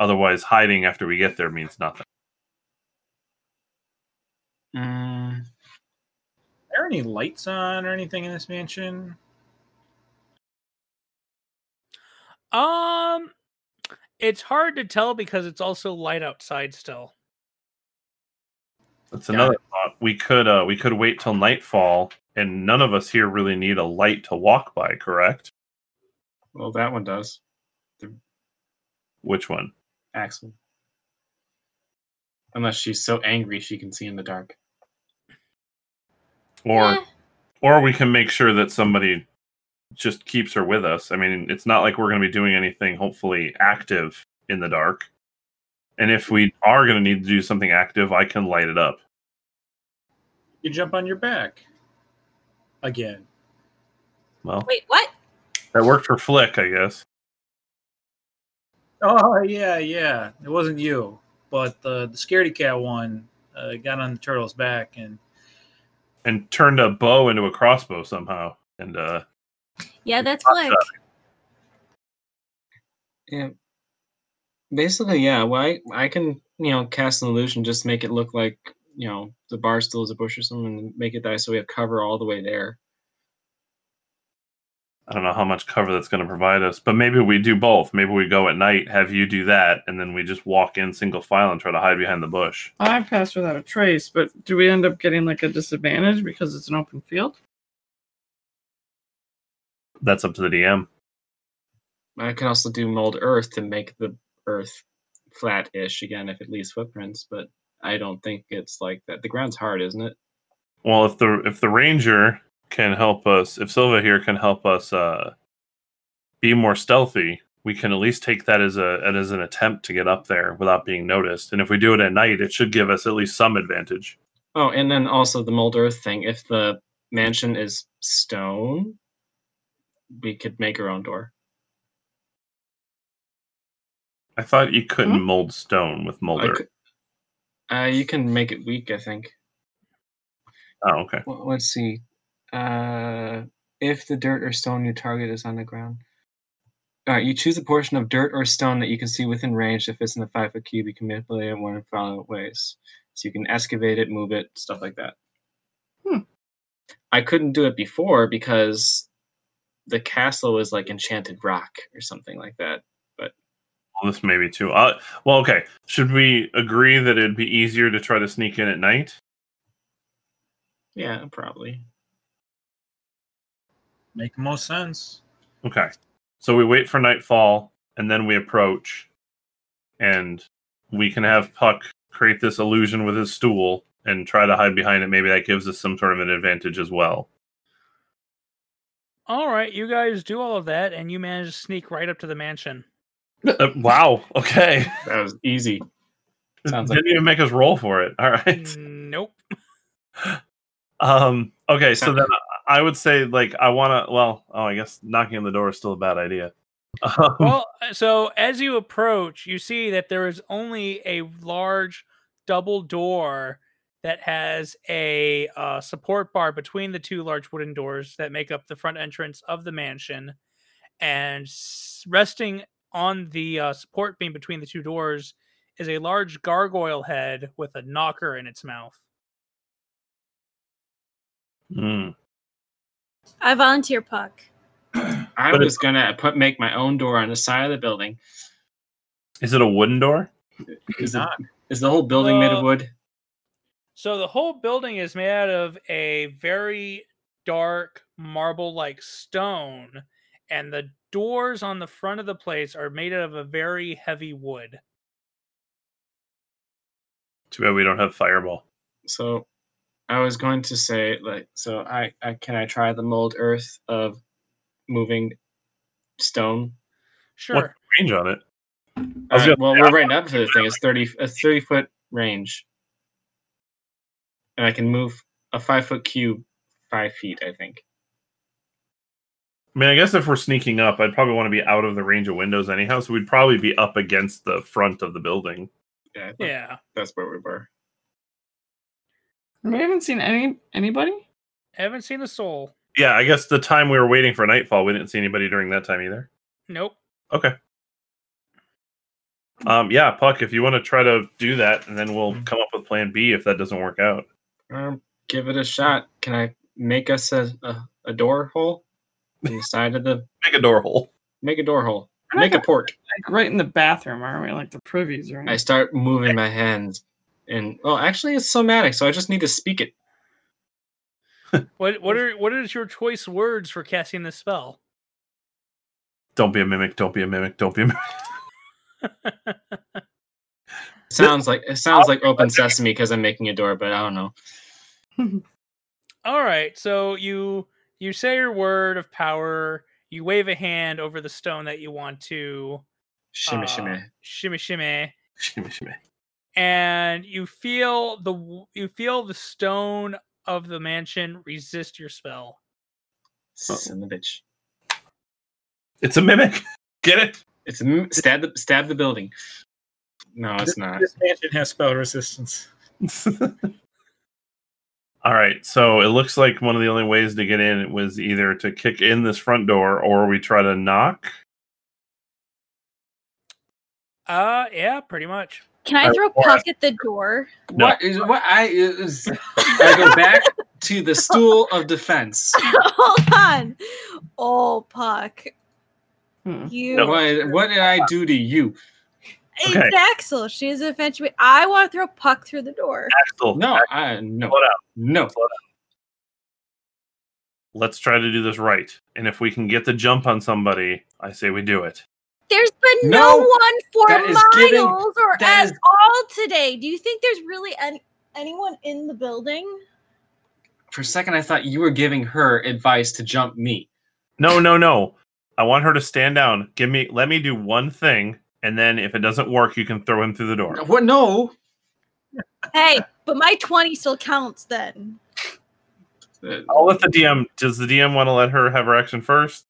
Otherwise, hiding after we get there means nothing.
Mm,
Are there any lights on or anything in this mansion?
Um, it's hard to tell because it's also light outside still.
That's
Got
another thought. We could uh we could wait till nightfall, and none of us here really need a light to walk by, correct?
well, that one does.
Which one?
Axel. Unless she's so angry she can see in the dark.
Or
Eh.
or we can make sure that somebody just keeps her with us. I mean, it's not like we're going to be doing anything hopefully active in the dark. And if we are going to need to do something active, I can light it up.
You jump on your back again.
Well,
Wait, what?
that worked for Flick, I guess.
Oh yeah, yeah. It wasn't you, but the the scaredy cat one uh, got on the turtle's back and
And turned a bow into a crossbow somehow. And uh
Yeah, that's Flick.
Yeah. Basically, yeah. Well, I, I can, you know, cast an illusion, just make it look like, you know, the bar still is a bush or something, and make it die so we have cover all the way there.
I don't know how much cover that's going to provide us, but maybe we do both. Maybe we go at night, have you do that, and then we just walk in single file and try to hide behind the bush.
I passed without a trace, but do we end up getting like a disadvantage because it's an open field?
That's up to the DM.
I can also do mold earth to make the earth flat-ish again if it leaves footprints, but I don't think it's like that. The ground's hard, isn't it?
Well, if the if the ranger can help us, if Silva here can help us uh, be more stealthy, we can at least take that as a as an attempt to get up there without being noticed. And if we do it at night, it should give us at least some advantage.
Oh, and then also the mold earth thing. If the mansion is stone, we could make our own door.
I thought you couldn't
Hmm?
mold stone with
mold
earth.
cou- uh, you can make it weak, I think.
Oh, okay.
Well, let's see. Uh, if the dirt or stone you target is on the ground. All right, you choose a portion of dirt or stone that you can see within range. If it's in the five foot cube, you can manipulate it one of the following ways. So you can excavate it, move it, stuff like that.
Hmm.
I couldn't do it before because the castle was like enchanted rock or something like that.
Well, this may be too. Uh, well, okay. Should we agree that it'd be easier to try to sneak in at night?
Yeah, probably.
make the most sense.
Okay. So we wait for nightfall and then we approach and we can have Puck create this illusion with his stool and try to hide behind it. Maybe that gives us some sort of an advantage as well.
All right, you guys do all of that, and you manage to sneak right up to the mansion.
Uh, wow. Okay.
That was easy. Sounds like
Didn't even make us roll for it. All right.
Nope.
Um. Okay. So then I would say like I want to. Well. Oh, I guess knocking on the door is still a bad idea. Um,
Well, uh, so as you approach, you see that there is only a large double door that has a uh, support bar between the two large wooden doors that make up the front entrance of the mansion, and s- resting on the uh, support beam between the two doors is a large gargoyle head with a knocker in its mouth.
hmm.
I volunteer Puck.
I
But
was gonna put make my own door on the side of the building.
Is it a wooden door?
Is, it,
Not.
is the whole building made
Uh,
of wood?
So the whole building is made out of a very dark marble-like stone, and the doors on the front of the place are made out of a very heavy wood.
Too bad we don't have fireball.
So I was going to say like so I, I can I try the mold earth of moving stone?
Sure.
Range on it. I
Uh, well, we're right up to the thing. It's thirty a thirty foot range, and I can move a five foot cube five feet. I think.
I mean, I guess if we're sneaking up, I'd probably want to be out of the range of windows anyhow. So we'd probably be up against the front of the building.
Yeah,
Yeah.
that's where we were.
We haven't seen any anybody.
Haven't seen a soul.
Yeah, I guess the time we were waiting for nightfall, we didn't see anybody during that time either.
Nope.
Okay. Um, yeah, Puck, if you want to try to do that, and then we'll come up with Plan B if that doesn't work out.
Um, give it a shot. Can I make us a a, a door hole in the side of the
Make a door hole.
make a door hole?
We're not
Make a port.
Like right in the bathroom, aren't we? Like the privies, right?
I start moving my hands, and well, actually, it's somatic, so I just need to speak it.
What what are what is your choice words for casting this spell?
Don't be a mimic. Don't be a mimic. Don't be a mimic.
Sounds like it sounds like open sesame because I'm making a door, but I don't know.
All right. So you you say your word of power. You wave a hand over the stone that you want to
Shimmy,
uh,
shimmy.
shimmy shimmy.
Shimmy, shimmy.
and you feel the you feel the stone of the mansion resist your spell.
Son of a bitch.
It's a mimic. Get it?
It's a, m- stab the stab the building. No, it's
This-
not.
This mansion has spell resistance.
All right. So it looks like one of the only ways to get in was either to kick in this front door or we try to knock.
Uh yeah, pretty much.
Can I
Uh,
throw Puck at the door?
No.
What is what I is? I go back to the stool of defense.
Hold on. Oh, Puck.
Hmm.
You.
What, what did I do to you?
It's
Okay.
Axel. She's eventually. I want to throw Puck through the door.
Axel,
No, I no
Slow down.
no.
let's try to do this right. And if we can get the jump on somebody, I say we do it.
There's been no,
No,
one for miles
giving-
or
that
at
is-
all today. Do you think there's really any, anyone in the building?
For a second, I thought you were giving her advice to jump me.
No, no, no. I want her to stand down. Give me let me do one thing, and then if it doesn't work, you can throw him through the door.
What? No.
Hey, but my 20 still counts then.
I'll let the DM does the DM want to let her have her action first?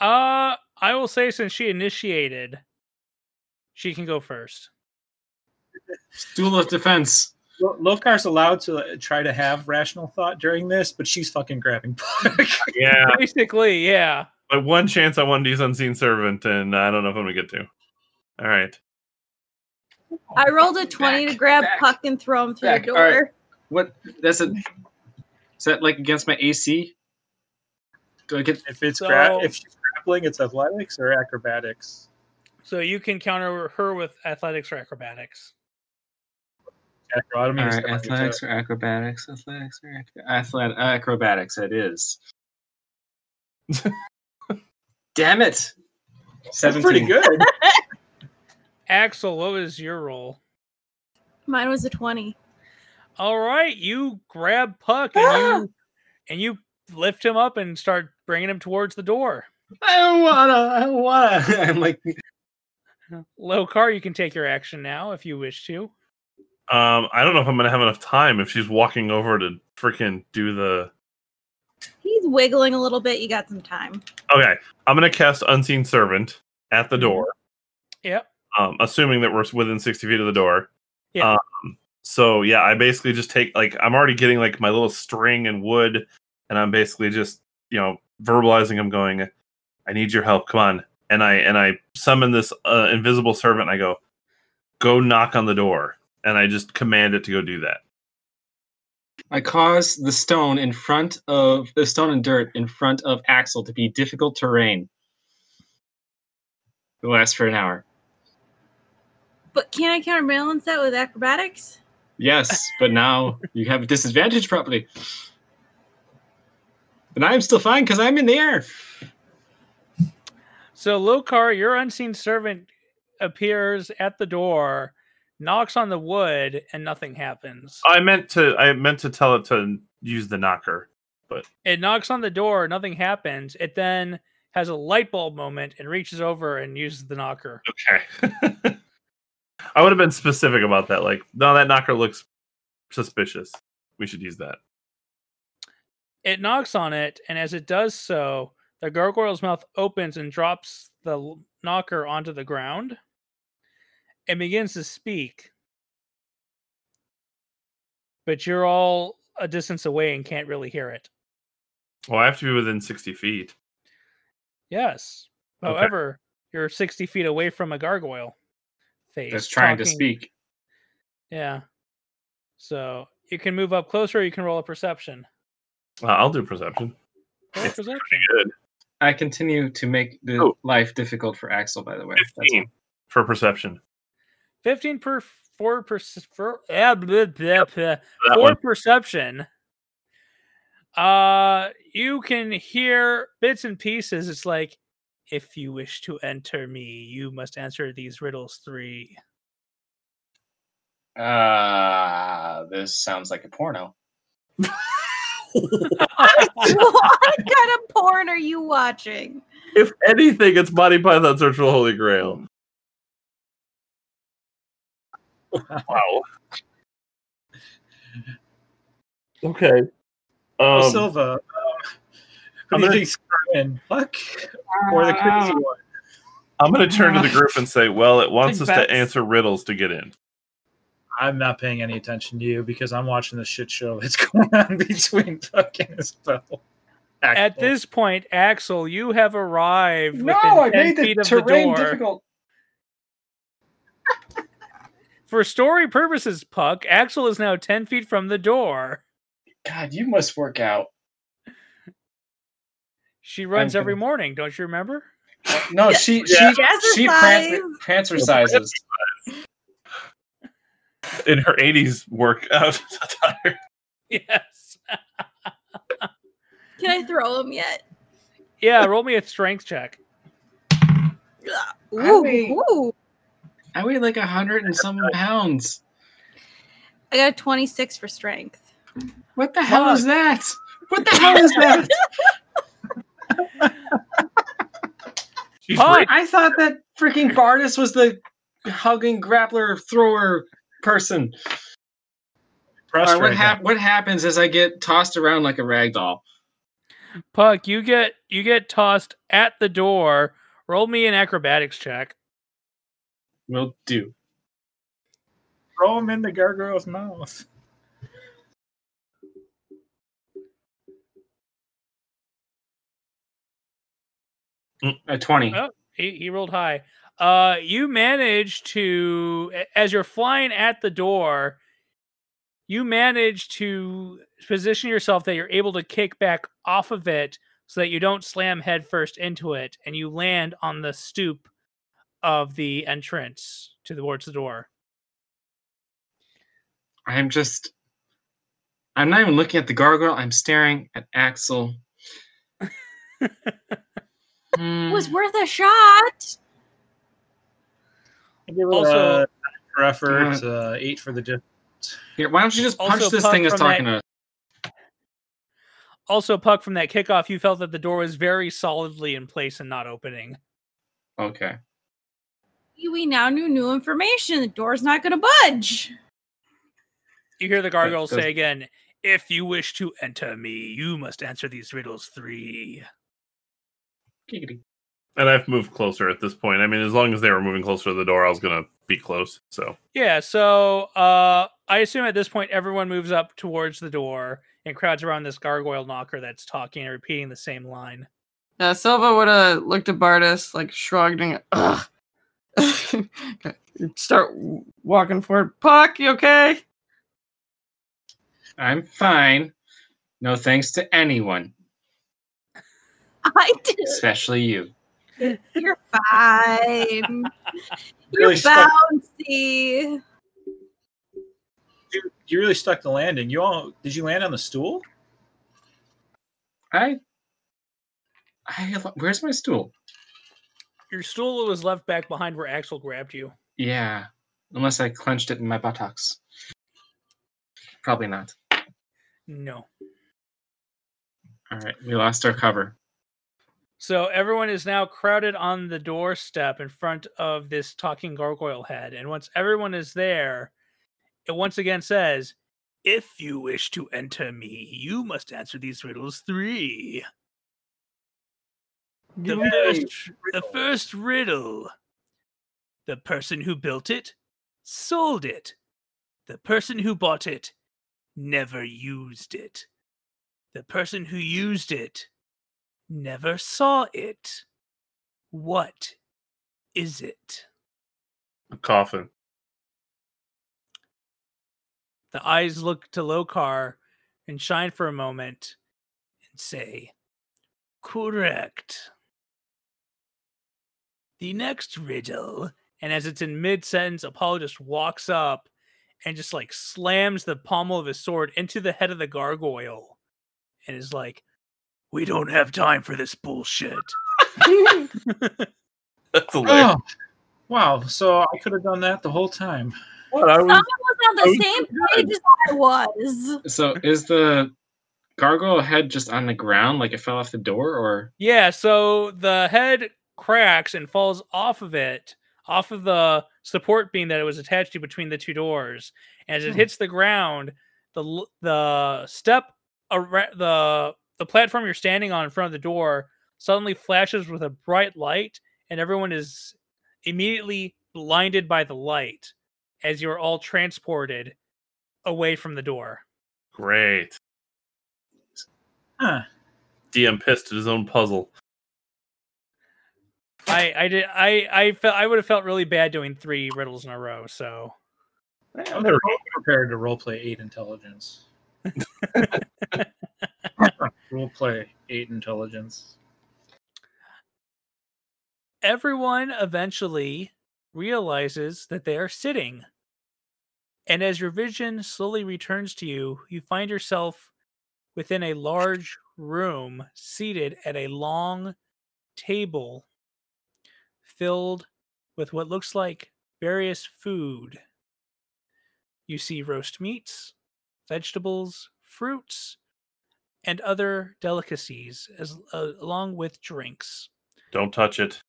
Uh I will say since she initiated, she can go first.
Stool of defense.
Lo- Lokar's allowed to uh, try to have rational thought during this, but she's fucking grabbing Puck.
Yeah.
Basically, yeah.
But one chance I wanted to use Unseen Servant, and I don't know if I'm gonna get to. All right.
I oh, rolled a 20 to grab
back,
Puck and throw him through
back.
the
All right.
door.
What? That's a. Is that like against my AC? Do I get?
if it's
So-
gra- if she's grappling, it's athletics or acrobatics.
So you can counter her with athletics or acrobatics.
Acro- I don't mean
All
to
right,
step on your
athletics or acrobatics? Athletics or ac- athlet- acrobatics? It is. Damn it!
That's pretty good.
Axel, what was your roll?
Mine was a 20.
All right, you grab Puck and you and you lift him up and start bringing him towards the door.
I don't wanna. I don't wanna. I'm like,
Lokar, you can take your action now if you wish to.
Um, I don't know if I'm gonna have enough time if she's walking over to freaking do the.
He's wiggling a little bit. You got some time.
Okay, I'm gonna cast Unseen Servant at the door.
Yep.
Um, assuming that we're within 60 feet of the door.
Yeah.
Um, so yeah, I basically just take like I'm already getting like my little string and wood, and I'm basically just you know verbalizing. I'm going, I need your help. Come on, and I and I summon this uh, invisible servant. And I go, go knock on the door, and I just command it to go do that.
I cause the stone in front of the stone and dirt in front of Axel to be difficult terrain. It lasts for an hour.
But can I counterbalance that with acrobatics?
Yes, but now you have a disadvantage probably. But I'm still fine because I'm in the air.
So Lokar, your unseen servant appears at the door, knocks on the wood, and nothing happens.
I meant to I meant to tell it to use the knocker.
But it knocks on the door, nothing happens. It then has a light bulb moment and reaches over and uses the knocker.
Okay. I would have been specific about that. Like, no, that knocker looks suspicious. We should use that.
It knocks on it, and as it does so, the gargoyle's mouth opens and drops the knocker onto the ground and begins to speak. But you're all a distance away and can't really hear it.
Well, I have to be within 60 feet.
Yes.
Okay.
However, you're 60 feet away from a gargoyle face.
That's trying to speak.
Yeah. So you can move up closer or you can roll a perception.
Uh, I'll do perception.
Roll
It's
perception.
Good.
I continue to make the
Oh.
life difficult for Axel, by the way. That's
15 for perception.
15 per four per, for, yeah, blah, blah, blah. For
one.
perception. Uh you can hear bits and pieces. It's like if you wish to enter me, you must answer these riddles three.
Uh, this sounds like a porno.
what kind of porn are you watching?
If anything, it's Monty Python's Search for the Holy Grail. wow. Okay. Um,
Silva, who
Uh,
uh, I'm
gonna-
think's gonna or the crazy one?
I'm going to turn to the group and say, well, it wants us
bets.
to answer riddles to get in.
I'm not paying any attention to you because I'm watching the shit show that's going on between Puck and Isabel.
At
Axel.
this point, Axel, you have arrived
No,
within
I
10
made the
feet of the
terrain difficult.
For story purposes, Puck, Axel is now 10 feet from the door.
God, you must work out.
She runs every
gonna-
morning, don't you remember?
Uh, no, she
Yeah.
she she
Jazzercise.
prancer, prancercises.
In her 80s workout attire.
Yes.
Can I throw him yet?
Yeah, roll me a strength check.
Ooh,
weigh-
ooh.
I weigh like a hundred and some pounds.
I got a 26 for strength.
What the hell is that? What the hell is that?
She's
Puck.
I thought that freaking Bardis was the hugging grappler thrower person. All right,
Frustrating.
what, hap- what happens is I get tossed around like a rag doll.
Puck, you get you get tossed at the door. Roll me an acrobatics check.
Will do.
Throw him in the gargoyle's mouth.
A twenty.
Oh. He, he rolled high. Uh, you manage to, as you're flying at the door, you manage to position yourself that you're able to kick back off of it so that you don't slam headfirst into it, and you land on the stoop of the entrance to the towards the door.
I'm just. I'm not even looking at the gargoyle. I'm staring at Axel.
It was worth a shot.
I give it
Also-
a for effort, uh, eight for the dip.
Here, why don't you just punch
Also,
this
Puck
thing that's
from that-
talking to us?
also, Puck, from that kickoff, you felt that the door was very solidly in place and not opening.
Okay.
We now knew new information. The door's not going to budge.
You hear the gargoyle say again, If you wish to enter me, you must answer these riddles three.
Giggity.
And I've moved closer at this point. I mean, as long as they were moving closer to the door, I was gonna be close. So
Yeah, so uh, I assume at this point everyone moves up towards the door and crowds around this gargoyle knocker that's talking and repeating the same line.
Yeah, Silva would have looked at Bardis, like shrugged and ugh. Start walking forward. Puck, you okay?
I'm fine. No thanks to anyone,
I did.
especially you.
You're fine. You're
Really
bouncy.
You, you really stuck the landing. You all did you land on the stool?
I. I. Where's my stool?
Your stool was left back behind where Axel grabbed you.
Yeah. Unless I clenched it in my buttocks. Probably not.
No.
All right. We lost our cover.
So everyone is now crowded on the doorstep in front of this talking gargoyle head. And once everyone is there, it once again says, If you wish to enter me, you must answer these riddles three. The first, the first riddle. The person who built it sold it. The person who bought it never used it. The person who used it never saw it. What is it?
a coffin.
The eyes look to Lokar and shine for a moment and say, Correct. The next riddle, and as it's in mid sentence, Apollo just walks up and just like slams the pommel of his sword into the head of the gargoyle and is like, We don't have time for this bullshit.
That's hilarious.
Oh, wow. So I could have done that the whole time.
What, I
Someone
was,
was on the
was
same page as I was.
So is the gargoyle head just on the ground, like it fell off the door, or
Yeah, so the head cracks and falls off of it, off of the support beam that it was attached to between the two doors. As it
Hmm.
hits the ground, the the step ar- the the platform you're standing on in front of the door suddenly flashes with a bright light, and everyone is immediately blinded by the light as you're all transported away from the door.
great.
Huh.
DM pissed at his own puzzle.
I I did I I felt I would have felt really bad doing three riddles in a row. So
I'm never prepared to roleplay eight intelligence. roleplay eight intelligence.
everyone eventually realizes that they are sitting. And as your vision slowly returns to you, you find yourself within a large room, seated at a long table filled with what looks like various food. You see roast meats, vegetables, fruits, and other delicacies, as uh, along with drinks.
Don't touch it.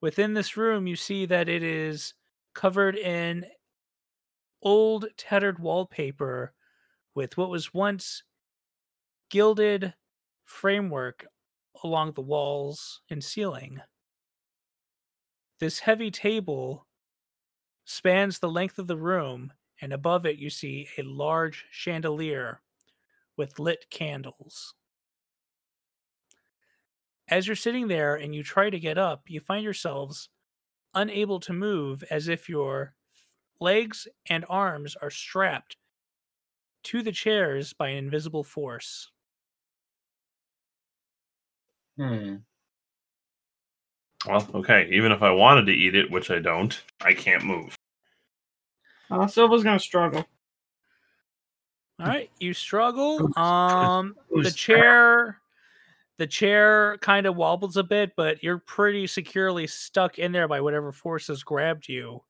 Within this room, you see that it is covered in old, tattered wallpaper with what was once gilded framework along the walls and ceiling. This heavy table spans the length of the room, and above it, you see a large chandelier with lit candles. As you're sitting there and you try to get up, you find yourselves unable to move as if your legs and arms are strapped to the chairs by an invisible force.
hmm.
Well, okay. Even if I wanted to eat it, which I don't, I can't move.
Uh, Silva's gonna struggle.
All right, you struggle. Um, the chair, the chair kind of wobbles a bit, but you're pretty securely stuck in there by whatever forces grabbed you.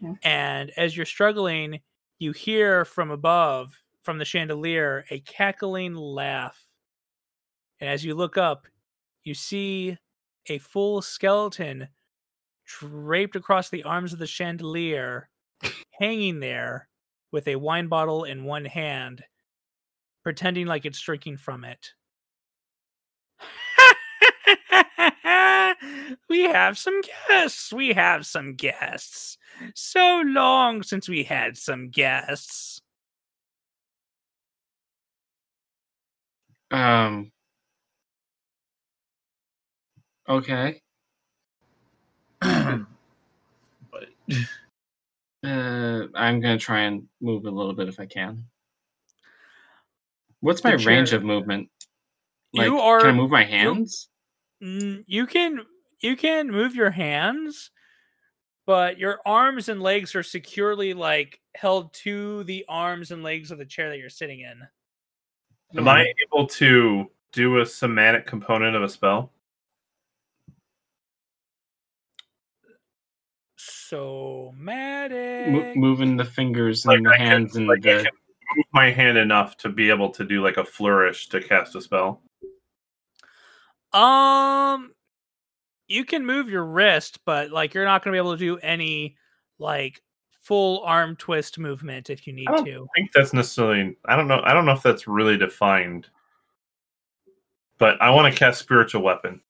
Yeah.
And as you're struggling, you hear from above, from the chandelier, a cackling laugh And as you look up, you see a full skeleton draped across the arms of the chandelier, hanging there with a wine bottle in one hand, pretending like it's drinking from it. we have some guests. We have some guests. So long since we had some guests.
Um. Okay.
but
Uh, I'm gonna try and move a little bit if I can. What's
The
my range of movement?
You are-
Can I move my hands?
Mm, you can you can move your hands but your arms and legs are securely like held to the arms and legs of the chair that you're sitting in
Am I able to do a somatic component of a spell?
Somatic
Mo- moving the fingers
Like
and the
I can-
hands and
like I
the.
can move my hand enough to be able to do like a flourish to cast a spell.
um you can move your wrist but like you're not going to be able to do any like full arm twist movement if you need
I don't
to
I think that's necessarily. I don't know. I don't know if that's really defined. But I want to cast spiritual weapon.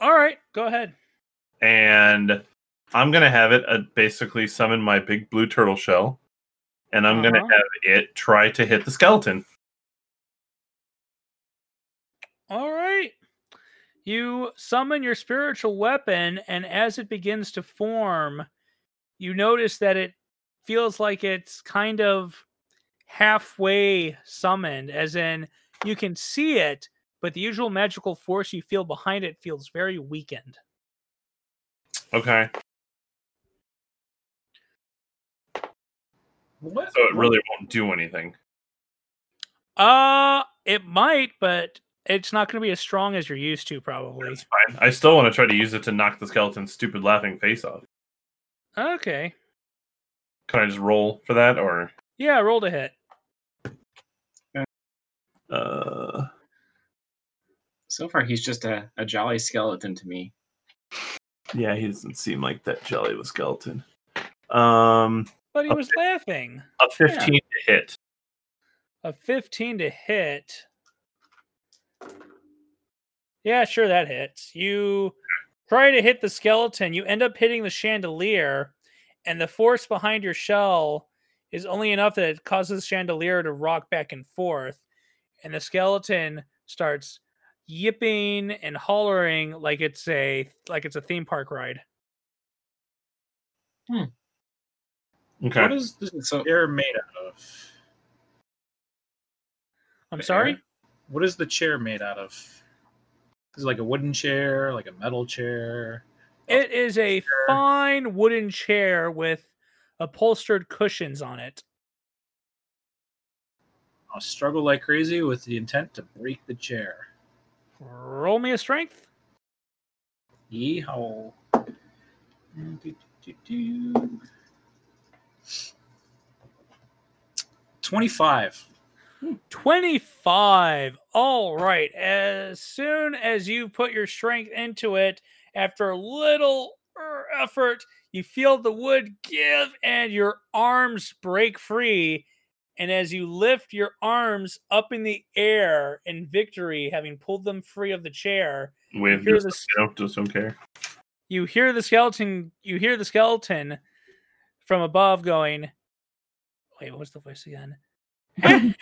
All right go ahead
and I'm gonna have it uh, basically summon my big blue turtle shell, and I'm gonna
Uh-huh.
have it try to hit the skeleton.
All right. You summon your spiritual weapon, and as it begins to form, you notice that it feels like it's kind of halfway summoned, as in you can see it, but the usual magical force you feel behind it feels very weakened.
Okay,
what?
so it really won't do anything.
Uh, it might, but it's not going to be as strong as you're used to, probably.
That's fine. I still want to try to use it to knock the skeleton's stupid laughing face off.
Okay.
Can I just roll for that, or
Yeah, roll to hit.
uh,
So far, he's just a, a jolly skeleton to me.
yeah, he doesn't seem like that jelly of a skeleton. Um,
But he
Okay.
was laughing.
a 15 to hit.
A 15 to hit. Yeah, sure, that hits. You try to hit the skeleton, you end up hitting the chandelier, and the force behind your shell is only enough that it causes the chandelier to rock back and forth, and the skeleton starts yipping and hollering like it's a like it's a theme park ride. Hmm.
Okay.
What is this
So
chair made out of?
I'm sorry?
What is the chair made out of? Is it like a wooden chair, like a metal chair?
It is a fine wooden chair with upholstered cushions on it.
I'll struggle like crazy with the intent to break the chair.
Roll me a strength.
Yeehaw. 25.
25. All right. As soon as you put your strength into it, after a little er, effort, you feel the wood give and your arms break free. And as you lift your arms up in the air in victory, having pulled them free of the chair,
Wave
hear
just,
this-
you know, just don't care.
you hear the skeleton you hear the skeleton from above going wait what was the voice again?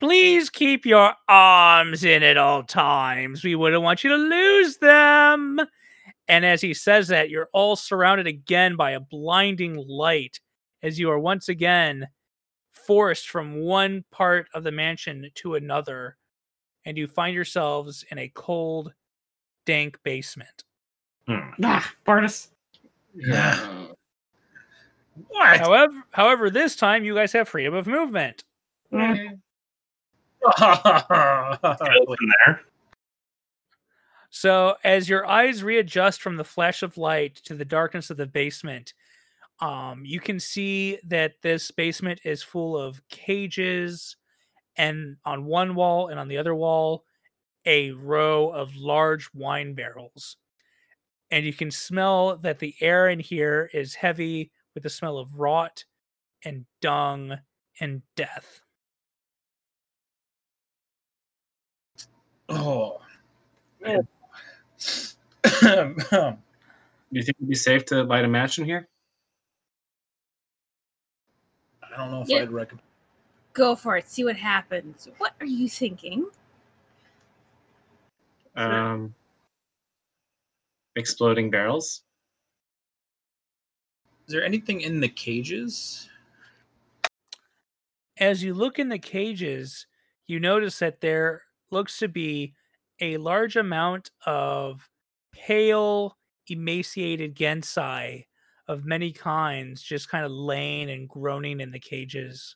Please keep your arms in at all times. We wouldn't want you to lose them. And as he says that you're all surrounded again by a blinding light as you are once again forced from one part of the mansion to another and you find yourselves in a cold dank basement.
Hmm.
Ah, Bartus.
yeah.
What?
However, however, this time you guys have freedom of movement.
Skeleton there.
So as your eyes readjust from the flash of light to the darkness of the basement, Um, you can see that this basement is full of cages, and on one wall and on the other wall, a row of large wine barrels. And you can smell that the air in here is heavy with the smell of rot and dung and death.
Oh.
Do you think it'd be safe to light a match in here?
I don't know if
Yeah.
I'd recommend.
Go for it. See what happens. What are you thinking?
Um, exploding barrels.
Is there anything in the cages?
As you look in the cages, you notice that there looks to be a large amount of pale, emaciated Genasi of many kinds just kind of laying and groaning in the cages.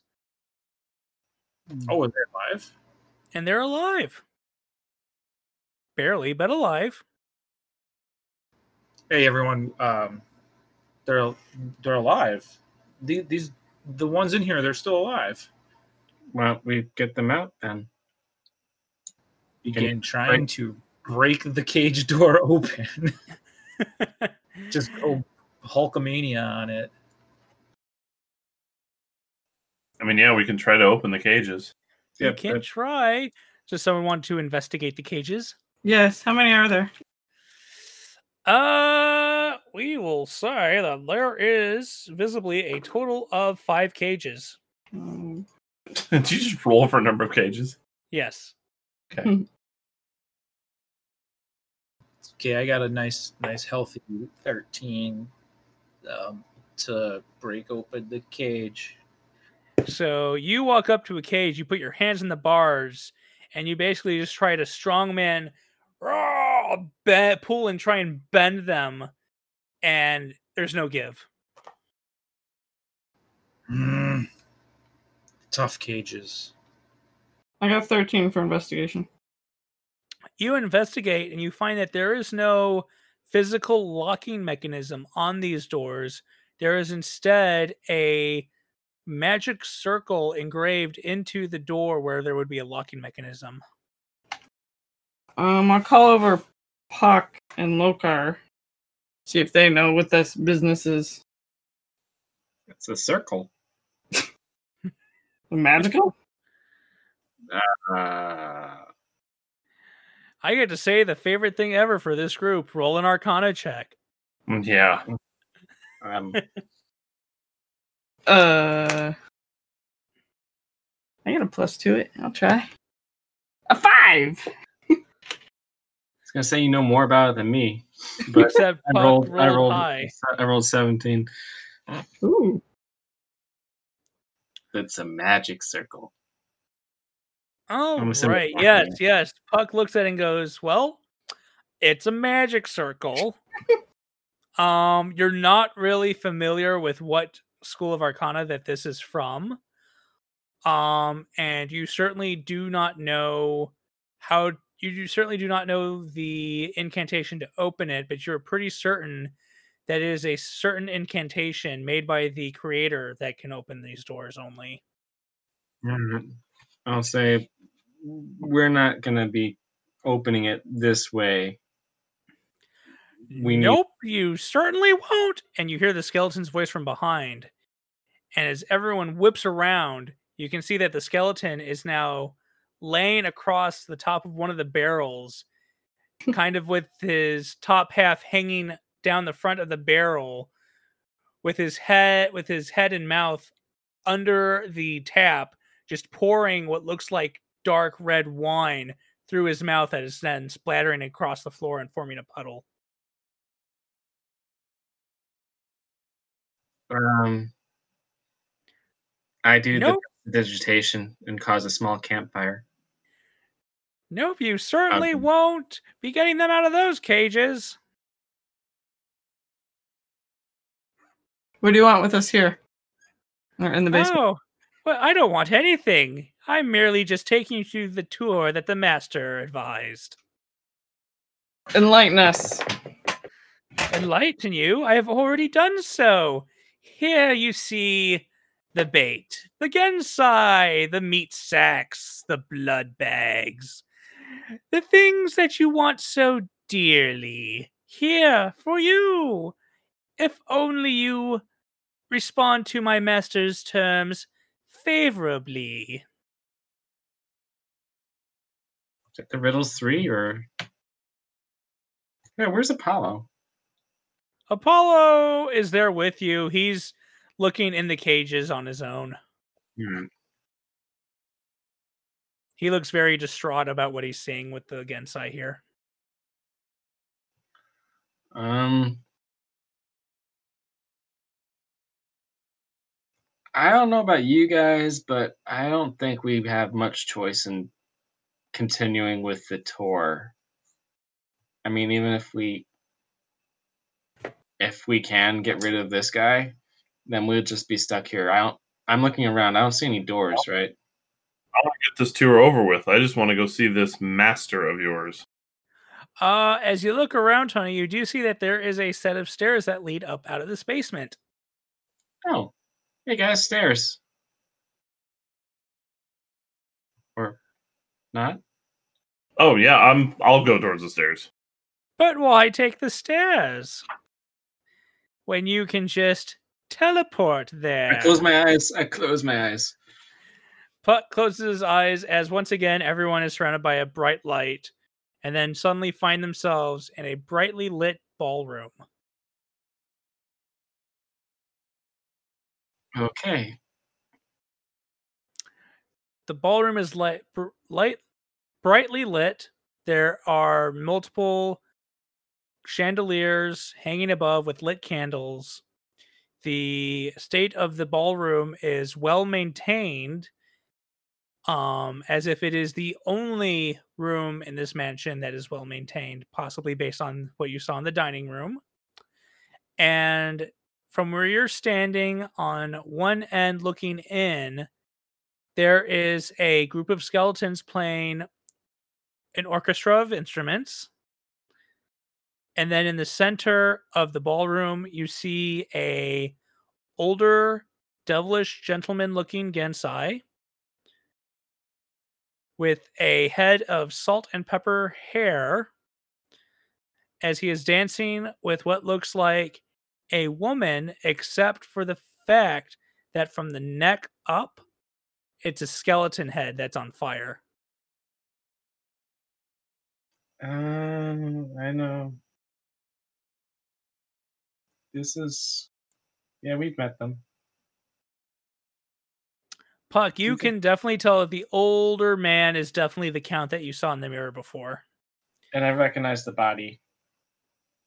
Oh, are they alive?
And they're alive. Barely, but alive.
Hey, everyone. Um, they're they're alive. These, these the ones in here, they're still alive.
Well, we get them out then.
Begin trying to break the cage door open. Just go Hulkamania on it.
I mean, yeah, we can try to open the cages.
you
Yep,
can
that-
try. Does someone want to investigate the cages?
Yes. How many are there?
Uh, we will say that there is visibly a total of five cages.
Did you just roll for a number of cages?
Yes.
Okay. okay, I got a nice, nice, healthy thirteen um, to break open the cage.
So you walk up to a cage, you put your hands in the bars, and you basically just try to strongman raw, be- pull and try and bend them, and there's no give.
Mm. Tough cages.
I got 13 for investigation.
You investigate and you find that there is no physical locking mechanism on these doors. There is instead a magic circle engraved into the door where there would be a locking mechanism.
Um, I'll call over Puck and Lokar. See if they know what this business is.
It's a circle.
Magical?
Uh,
I get to say the favorite thing ever for this group roll an arcana check.
Mm, Yeah.
um,
Uh, I got a plus to it. I'll try. A five.
I was gonna say you know more about it than me, but
Except
I
Puck
rolled. I
rolled
rolled.
high.
I rolled seventeen.
Ooh.
It's a magic circle.
Oh, right. Yes, yes. Puck looks at it and goes, Well, it's a magic circle. um, you're not really familiar with what school of arcana that this is from. Um, and you certainly do not know how you do certainly do not know the incantation to open it, but you're pretty certain that it is a certain incantation made by the creator that can open these doors only.
I'll say we're not gonna be opening it this way. We need-
nope, you certainly won't. And you hear the skeleton's voice from behind. And as everyone whips around, you can see that the skeleton is now laying across the top of one of the barrels, kind of with his top half hanging down the front of the barrel, with his head with his head and mouth under the tap, just pouring what looks like dark red wine through his mouth that is then splattering across the floor and forming a puddle.
Um, I do
Nope.
the vegetation and cause a small campfire.
Nope, you certainly
Um,
won't be getting them out of those cages.
What do you want with us here? Or in the basement?
Oh, well, I don't want anything. I'm merely just taking you to the tour that the master advised.
Enlighten us.
Enlighten you? I have already done so. Here you see the bait, the genasi, the meat sacks, the blood bags, the things that you want so dearly. Here for you. If only you respond to my master's terms favorably.
Is it the riddles three or? Yeah, where's Apollo?
Apollo is there with you. He's looking in the cages on his own.
Hmm.
He looks very distraught about what he's seeing with the Genasi here.
Um, I don't know about you guys, but I don't think we have much choice in continuing with the tour. I mean, even if we if we can get rid of this guy, then we'll just be stuck here. I don't I'm looking around. I don't see any doors, right?
I want to get this tour over with. I just want to go see this master of yours.
Uh, as you look around, Tony, you do see that there is a set of stairs that lead up out of this basement.
Oh. Hey guys, stairs. Not?
Oh yeah, I'm. I'll go towards the stairs.
But why take the stairs? When you can just teleport there.
I close my eyes. I close my eyes.
Putt closes his eyes as once again everyone is surrounded by a bright light and then suddenly find themselves in a brightly lit ballroom.
Okay.
The ballroom is light, br- light brightly lit. There are multiple chandeliers hanging above with lit candles. The state of the ballroom is well maintained um as if it is the only room in this mansion that is well maintained possibly based on what you saw in the dining room and from where you're standing on one end looking in there is a group of skeletons playing an orchestra of instruments and then in the center of the ballroom you see a older devilish gentleman looking genasi with a head of salt and pepper hair as he is dancing with what looks like a woman, except for the fact that from the neck up, it's a skeleton head that's on fire.
Um, I know. This is. Yeah, we've met them.
Puck, you can definitely tell that the older man is definitely the count that you saw in the mirror before.
And I recognize the body,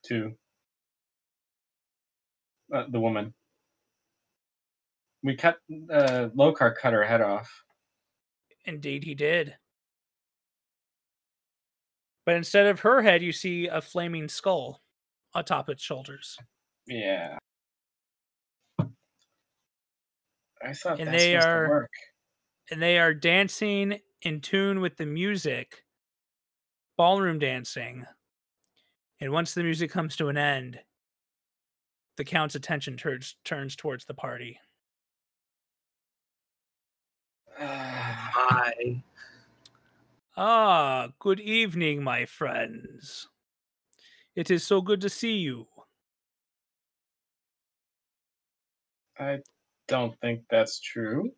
too. Uh, the woman. We cut. Uh, Lokar cut her head off.
Indeed, he did. But instead of her head, you see a flaming skull atop its shoulders.
Yeah. I thought
And
that's
they are-
to work.
and they are dancing in tune with the music, ballroom dancing. And once the music comes to an end, the count's attention turns turns towards the party.
Hi.
Ah, good evening, my friends. It is so good to see you.
I don't think that's true.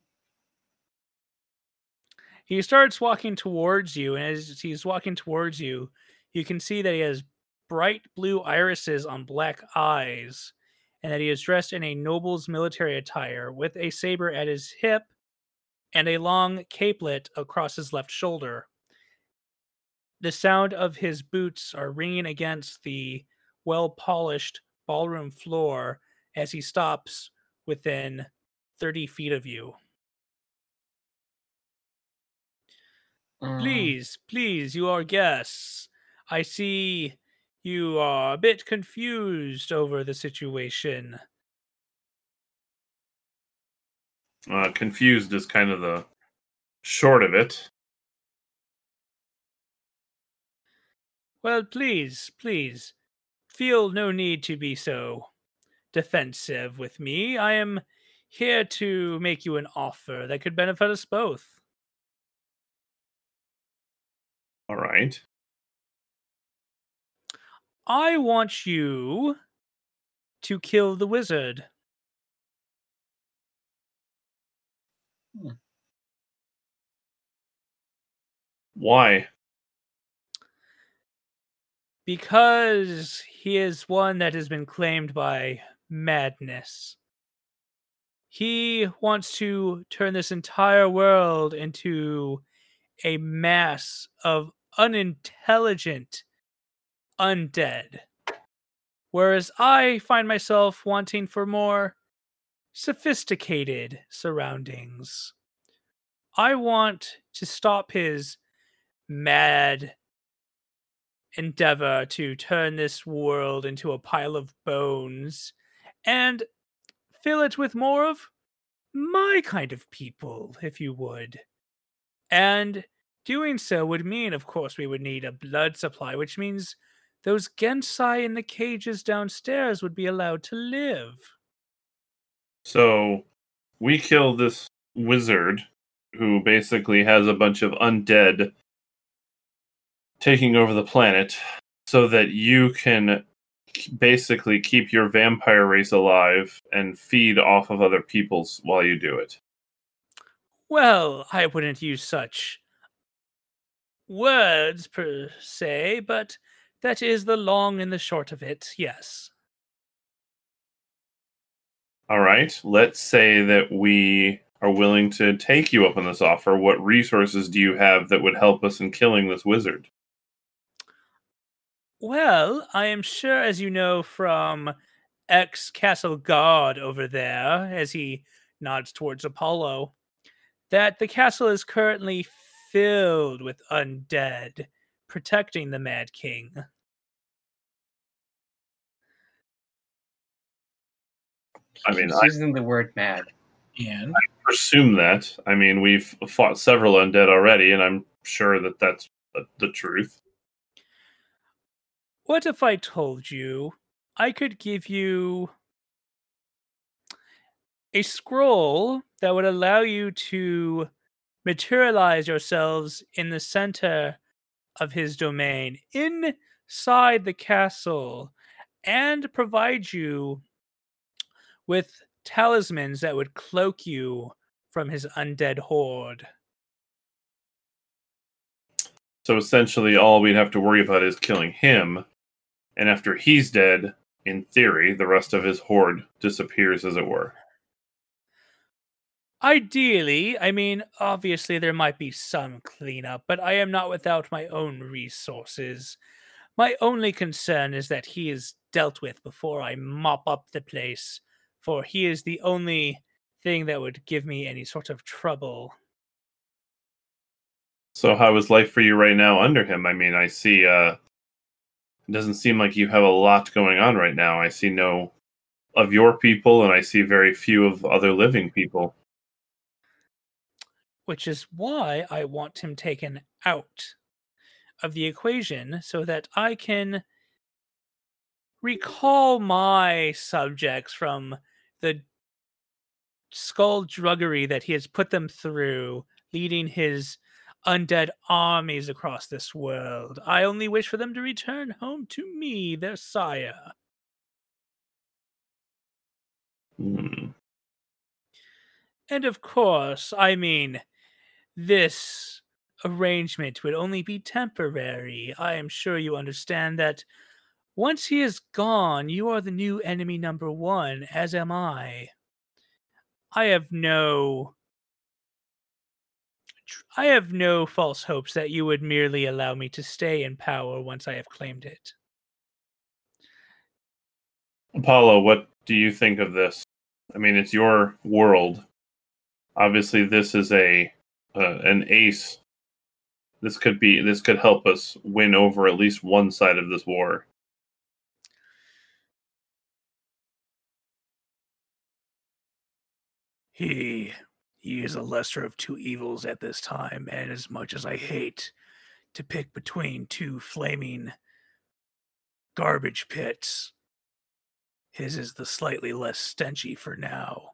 He starts walking towards you, and as he's walking towards you, you can see that he has bright blue irises on black eyes, and that he is dressed in a noble's military attire with a saber at his hip and a long capelet across his left shoulder. The sound of his boots are ringing against the well polished ballroom floor as he stops within 30 feet of you.
Um,
Please, please, you are guests. I see you are a bit confused over the situation.
Uh, confused is kind of the short of it.
Well, please, please, feel no need to be so. defensive with me. I am here to make you an offer that could benefit us both.
All right.
I want you to kill the wizard. Hmm.
Why?
Because he is one that has been claimed by madness. He wants to turn this entire world into a mass of unintelligent undead. Whereas I find myself wanting for more sophisticated surroundings. I want to stop his mad endeavor to turn this world into a pile of bones and fill it with more of my kind of people, if you would. And doing so would mean, of course, we would need a blood supply, which means those Genasi in the cages downstairs would be allowed to live.
So we kill this wizard who basically has a bunch of undead taking over the planet so that you can basically keep your vampire race alive and feed off of other people's while you do it.
Well, I wouldn't use such words per se, but that is the long and the short of it, yes.
All right. Let's say that we are willing to take you up on this offer. What resources do you have that would help us in killing this wizard?
Well, I am sure, as you know from ex Castle God over there, as he nods towards Apollo, that the castle is currently filled with undead protecting the Mad King.
I mean,
He's
I
using the word mad.
And
presume that. I mean, we've fought several undead already, and I'm sure that that's the, the truth.
What if I told you I could give you a scroll that would allow you to materialize yourselves in the center of his domain inside the castle and provide you with talismans that would cloak you from his undead horde.
So essentially, all we'd have to worry about is killing him. And after he's dead, in theory, the rest of his horde disappears, as it were.
Ideally, I mean, obviously there might be some cleanup, but I am not without my own resources. My only concern is that he is dealt with before I mop up the place, for he is the only thing that would give me any sort of trouble.
So, how is life for you right now under him? I mean, I see. uh It doesn't seem like you have a lot going on right now. I see no of your people, and I see very few of other living people.
which is why I want him taken out of the equation so that I can recall my subjects from the skull druggery that he has put them through, leading his undead armies across this world. I only wish for them to return home to me, their sire.
Hmm.
And of course, I mean, this arrangement would only be temporary. I am sure you understand that once he is gone, you are the new enemy number one, as am I. I have no. I have no false hopes that you would merely allow me to stay in power once I have claimed it.
Apollo, what do you think of this? I mean, it's your world. Obviously, this is a uh, an ace. This could be this could help us win over at least one side of this war.
He he is a lesser of two evils at this time, and as much as I hate to pick between two flaming garbage pits, His is the slightly less stenchy for now.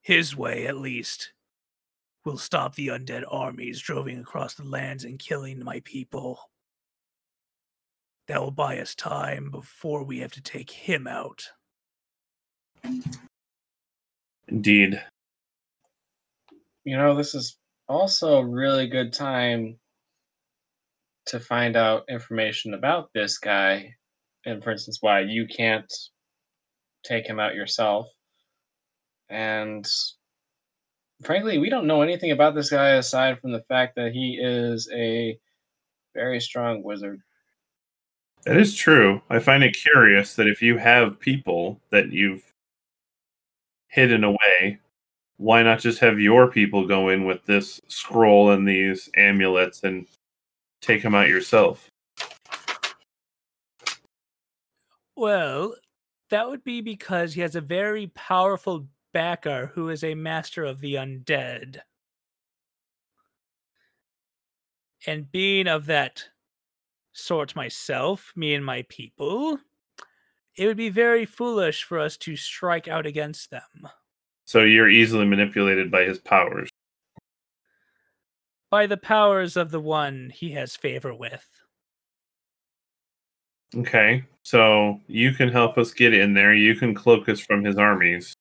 His way, at least, will stop the undead armies droving across the lands and killing my people. That will buy us time before we have to take him out.
Indeed.
You know, this is also a really good time to find out information about this guy, and for instance, why you can't take him out yourself. And frankly, we don't know anything about this guy aside from the fact that he is a very strong wizard.
That is true. I find it curious that if you have people that you've hidden away, why not just have your people go in with this scroll and these amulets and take them out yourself?
Well, that would be because he has a very powerful backer who is a master of the undead. And being of that sort myself, me and my people, it would be very foolish for us to strike out against them.
So you're easily manipulated by his powers.
By the powers of the one he has favor with.
Okay, so you can help us get in there. You can cloak us from his armies.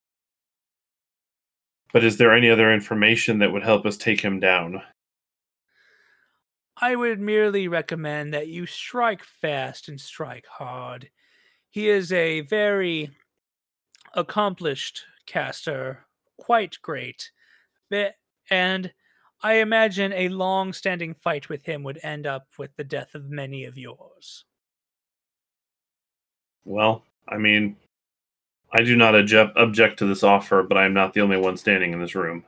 But is there any other information that would help us take him down?
I would merely recommend that you strike fast and strike hard. He is a very accomplished caster, quite great. Be- And I imagine a long standing fight with him would end up with the death of many of yours.
Well, I mean, I do not object, object to this offer, but I am not the only one standing in this room.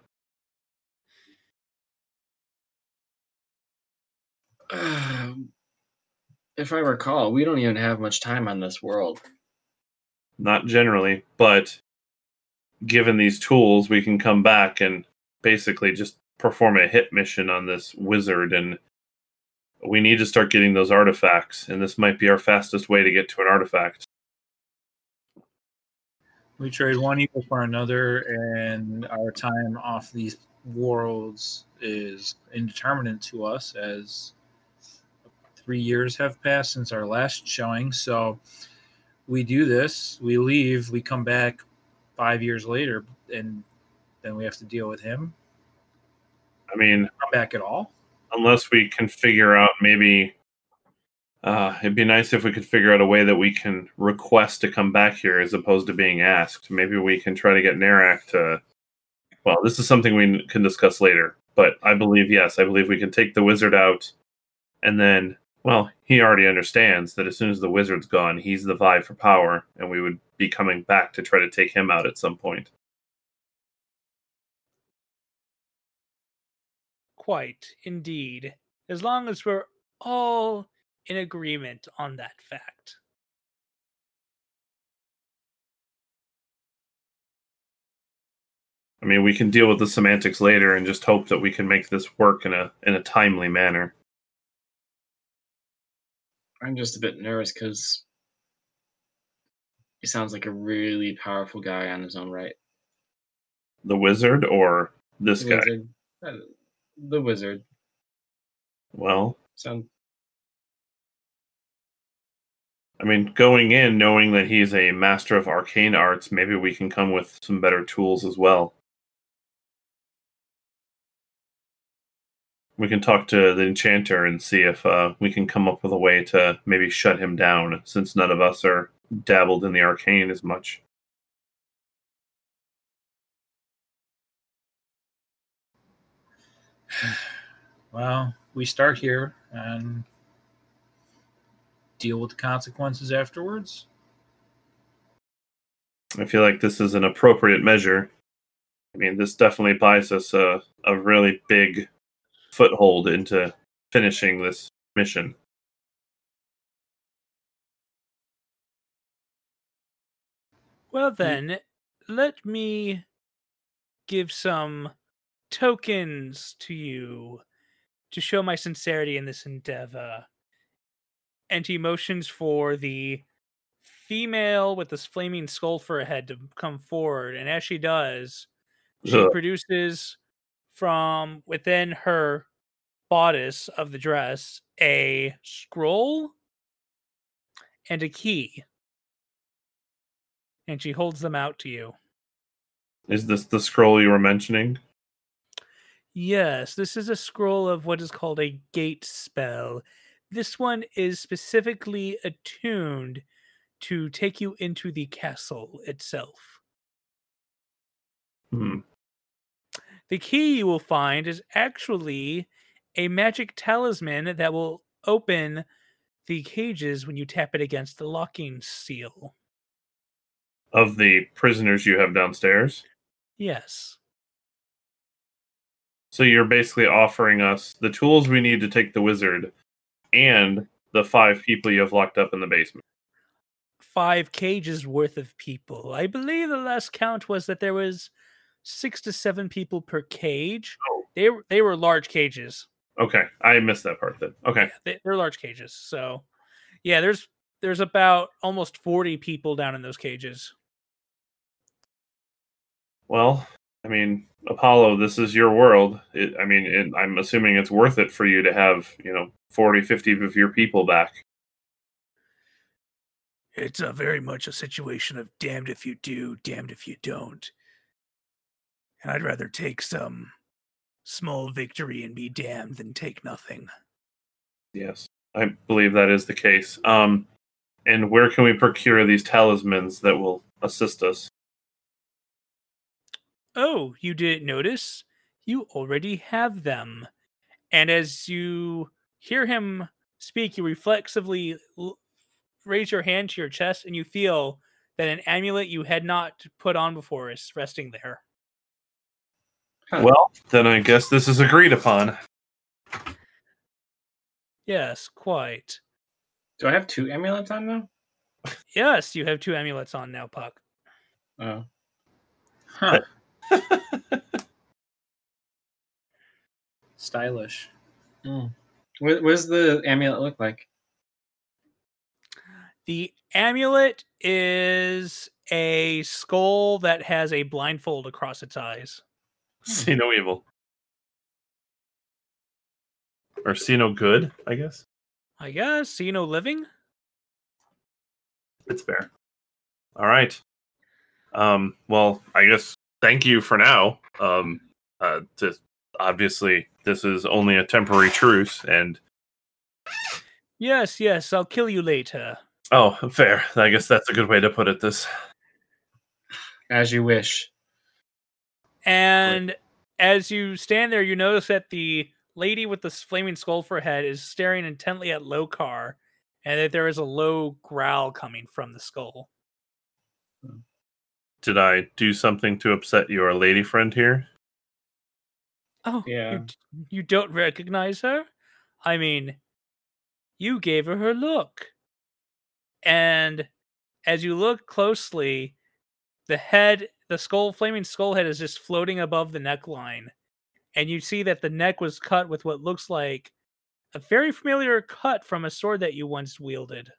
Um, if I recall, we don't even have much time on this world.
Not generally, but given these tools, we can come back and basically just perform a hit mission on this wizard. And we need to start getting those artifacts, and this might be our fastest way to get to an artifact.
We trade one evil for another, and our time off these worlds is indeterminate to us as three years have passed since our last showing. So we do this, we leave, we come back five years later, and then we have to deal with him.
I mean,
Come back at all?
unless we can figure out maybe uh, it'd be nice if we could figure out a way that we can request to come back here as opposed to being asked. Maybe we can try to get Narak to. Well, this is something we can discuss later, but I believe yes, I believe we can take the wizard out, and then well, he already understands that as soon as the wizard's gone, he's the vie for power, and we would be coming back to try to take him out at some point.
Quite, indeed. As long as we're all in agreement on that fact.
I mean, we can deal with the semantics later and just hope that we can make this work in a in a timely manner.
I'm just a bit nervous because he sounds like a really powerful guy on his own right.
The wizard or this
The
guy?
wizard, uh, the wizard.
Well,
Sound
I mean, going in knowing that he's a master of arcane arts, maybe we can come with some better tools as well. We can talk to the enchanter and see if uh, we can come up with a way to maybe shut him down, since none of us are dabbled in the arcane as much.
Well, we start here and deal with the consequences afterwards.
I feel like this is an appropriate measure. I mean, this definitely buys us a, a really big foothold into finishing this mission.
Well, mm. then, let me give some tokens to you to show my sincerity in this endeavor. And he motions for the female with this flaming skull for a head to come forward, and as she does, she
Ugh.
produces from within her bodice of the dress a scroll and a key. And she holds them out to you.
Is this the scroll you were mentioning?
Yes, this is a scroll of what is called a gate spell. This one is specifically attuned to take you into the castle itself.
Hmm.
The key you will find is actually a magic talisman that will open the cages when you tap it against the locking seal.
Of the prisoners you have downstairs.
Yes.
So you're basically offering us the tools we need to take the wizard and the five people you have locked up in the basement.
Five cages worth of people. I believe the last count was that there was six to seven people per cage.
Oh.
They were they were large cages.
Okay, I missed that part then. Okay.
Yeah, they, they're large cages. So, yeah, there's there's about almost forty people down in those cages.
Well, I mean, Apollo, this is your world. It, I mean, it, I'm assuming it's worth it for you to have, you know, 40, 50 of your people back.
It's a very much a situation of damned if you do, damned if you don't. And I'd rather take some small victory and be damned than take nothing.
Yes, I believe that is the case. Um, and where can we procure these talismans that will assist us?
Oh, you didn't notice? You already have them. And as you hear him speak, you reflexively l- raise your hand to your chest and you feel that an amulet you had not put on before is resting there.
Huh.
Well, then I guess this is agreed upon.
Yes, quite.
Do I have two amulets on now?
Yes, you have two amulets on now, Puck.
Oh.
Huh. Stylish.
Mm. What, what does the amulet look like?
The amulet is a skull that has a blindfold across its eyes.
See no evil. Or see no good, I guess.
I guess. See no living?
It's fair. All right. Um, well, I guess thank you for now. Um, uh, to, obviously, this is only a temporary truce, and
Yes, yes, I'll kill you later.
oh, fair. I guess that's a good way to put it. This
As you wish.
And as you stand there, you notice that the lady with the flaming skull for a head is staring intently at Lokar, and that there is a low growl coming from the skull.
did I do something to upset your lady friend here?
Oh,
Yeah.
you, you don't recognize her? I mean, you gave her her look. And as you look closely, the head, the skull, flaming skull head is just floating above the neckline. And you see that the neck was cut with what looks like a very familiar cut from a sword that you once wielded.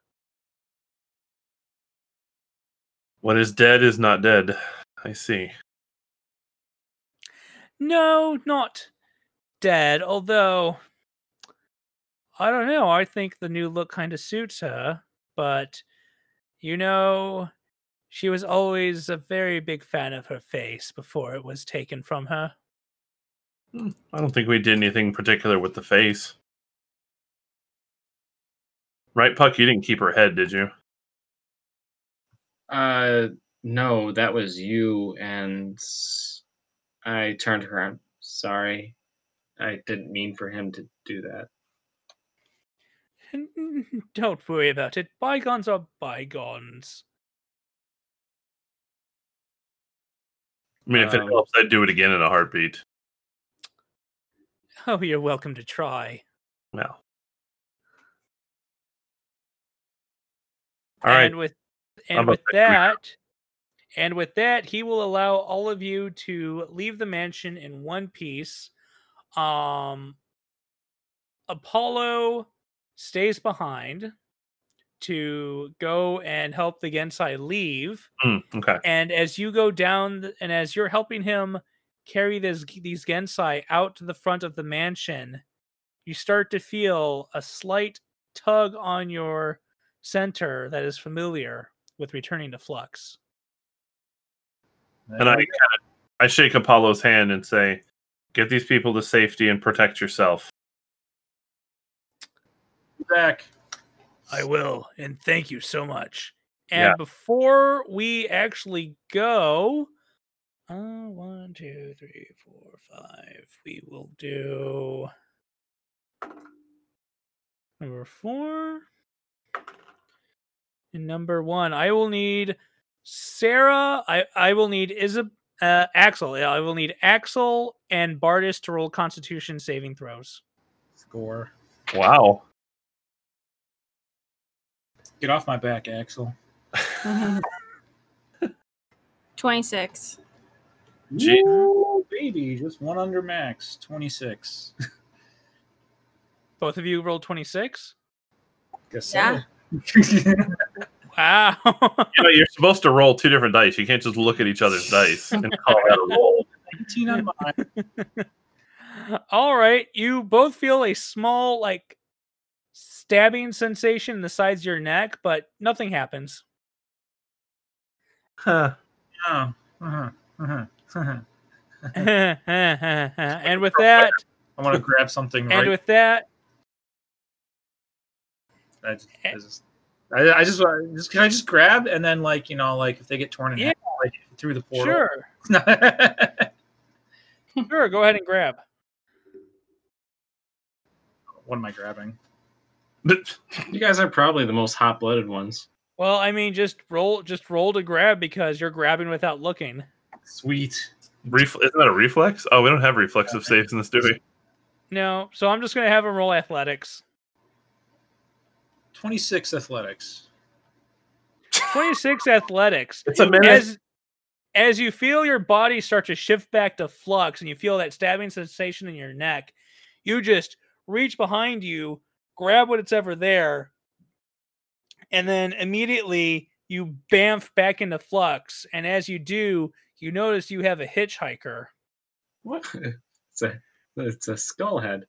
What is dead is not dead. I see.
No, not dead, although I don't know. I think the new look kind of suits her, but you know, she was always a very big fan of her face before it was taken from her.
I don't think we did anything particular with the face. Right, Puck? You didn't keep her head, did you?
Uh, no, that was you, and I turned her. I'm sorry. I didn't mean for him to do that.
Don't worry about it. Bygones are bygones.
I mean, if it
Um,
helps, I'd do it again in a heartbeat.
Oh, you're welcome to try.
Well. All right.
and with and with
that,
that and with that he will allow all of you to leave the mansion in one piece um apollo stays behind to go and help the Genasi leave.
Mm, okay.
And as you go down, and as you're helping him carry this these Genasi out to the front of the mansion, you start to feel a slight tug on your center that is familiar with returning to Flux.
And I I shake Apollo's hand and say, "Get these people to safety and protect yourself."
back.
I will, and thank you so much. And
Yeah.
before we actually go, uh, one, two, three, four, five. We will do number four and number one. I will need Sarah. I I will need Isab. Uh, Axel. Yeah, I will need Axel and Bardis to roll Constitution saving throws.
Score.
Wow.
Get off my back, Axel.
26.
Gee.
Ooh, baby, just one under max. 26.
Both of you rolled twenty six.
Guess
Yeah.
so.
Wow.
You know, you're supposed to roll two different dice. You can't just look at each other's dice and call that a roll.
19 on mine.
All right. You both feel a small, like, stabbing sensation in the sides of your neck, but nothing happens.
Huh.
Oh, uh-huh, uh-huh, uh-huh.
and with that,
I want to grab something
and
right.
with that,
I just, I just, I, I just, want- just, can I just grab and then, like, you know, like if they get torn in
Yeah.
half, like through the portal.
sure, sure, go ahead and grab.
what am I grabbing?
But you guys are probably the most hot blooded ones.
Well, I mean, just roll, just roll to grab because you're grabbing without looking.
Sweet.
Ref- isn't that a reflex? Oh, we don't have reflexive saves in this, do we?
No, so I'm just gonna have him roll athletics.
26 athletics.
Twenty six athletics.
It's a minute.
as as you feel your body start to shift back to flux and you feel that stabbing sensation in your neck you just reach behind you grab what it's ever there and then immediately you bamf back into flux and as you do you notice you have a hitchhiker
What? It's a it's a skull head.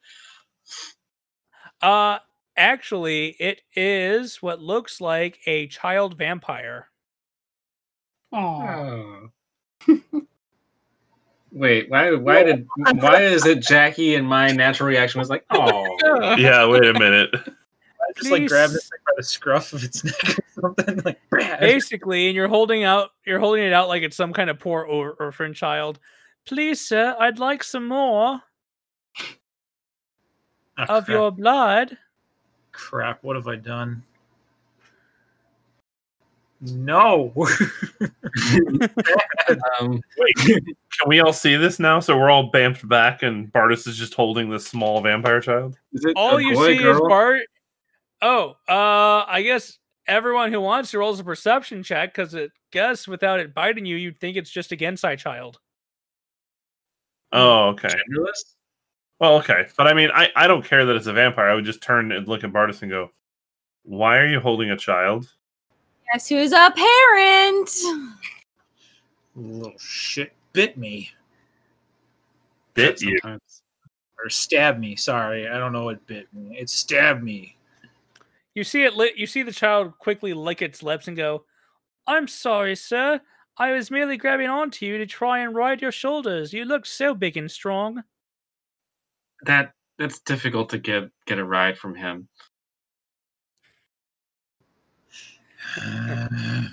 uh actually it is what looks like a child vampire
Oh. Wait, why why did why is it Jackie and my natural reaction was like, oh
Yeah, wait a minute.
I just like grab
Please.
this by the scruff of its neck or something. Like,
basically and you're holding out you're holding it out like it's some kind of poor or- orphan child please sir i'd like some more
Oh,
of
crap.
your blood
crap. What have I done? No.
um
Wait, can we all see this now? So we're all bamped back, and Bardis is just holding this small vampire child.
is it
all you
boy,
see is bart oh uh i guess everyone who wants to rolls a perception check because it guess without it biting you you'd think it's just a genasi child
Oh, okay.
genderless?
Well, okay. But I mean, I, I don't care that it's a vampire. I would just turn and look at Bardis and go, Why are you holding a child?
Guess who's a parent?
Little shit bit me
Bit you.
Or stabbed me. Sorry, I don't know what bit me. It stabbed me.
you see it lit you see the child quickly lick its lips and go i'm sorry sir i was merely grabbing onto you to try and ride your shoulders you look so big and strong
That that's difficult to get get a ride from him.
Uh,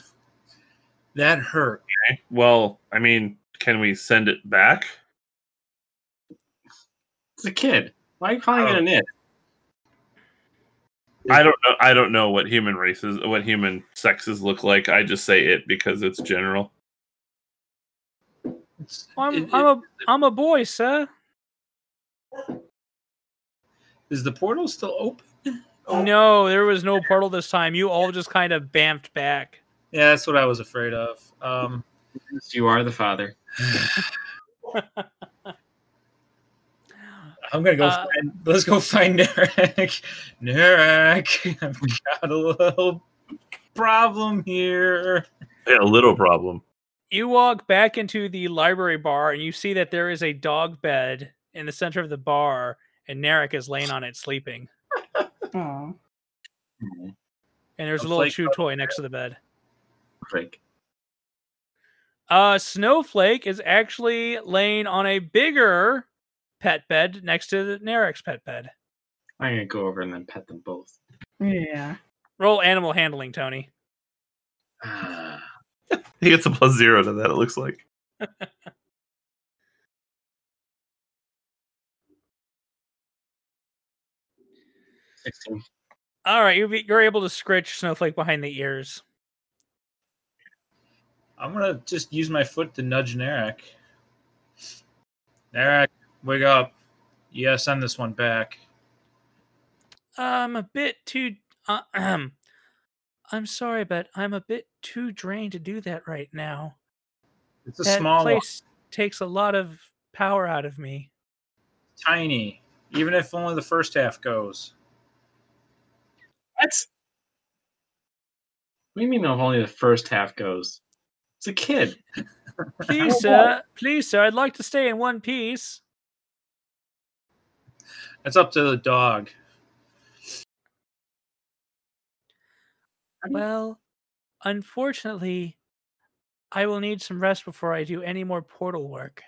that hurt.
Okay. Well, I mean, can we send it back?
It's a kid. Why are you calling it oh. an it?
I don't know. I don't know what human races, what human sexes look like. I just say it because it's general.
It's,
i'm,
it-
I'm a i'm a boy sir
is the portal still open?
No there was no portal this time you all just kind of bamped back
Yeah, that's what I was afraid of. Um,
You are the father.
I'm gonna go.
Uh,
find, let's go find Narak. Narak, I've got a little problem here.
Yeah, a little problem.
You walk back into the library bar and you see that there is a dog bed in the center of the bar, and Narek is laying on it sleeping.
Aw.
Mhm.
And there's a
A
little chew toy next to the bed.
Fake.
Uh, Snowflake is actually laying on a bigger pet bed next to the Narek's pet bed.
I'm gonna go over and then pet them both.
Yeah.
Roll animal handling, Tony.
Ah,
He gets a plus zero to that. It looks like.
Sixteen.
All right, you're, you're able to scritch Snowflake behind the ears.
I'm gonna just use my foot to nudge Narek. Narek, wake up. You gotta send this one back.
I'm a bit too. Uh, ahem. I'm sorry, but I'm a bit too drained to do that right now.
It's a
that
small one,
place takes a lot of power out of me.
tiny. Even if only the first half goes.
What? What do you mean if only the first half goes? It's a kid.
Please, sir. Please, sir. I'd like to stay in one piece.
It's up to the dog.
Well, unfortunately, I will need some rest before I do any more portal work.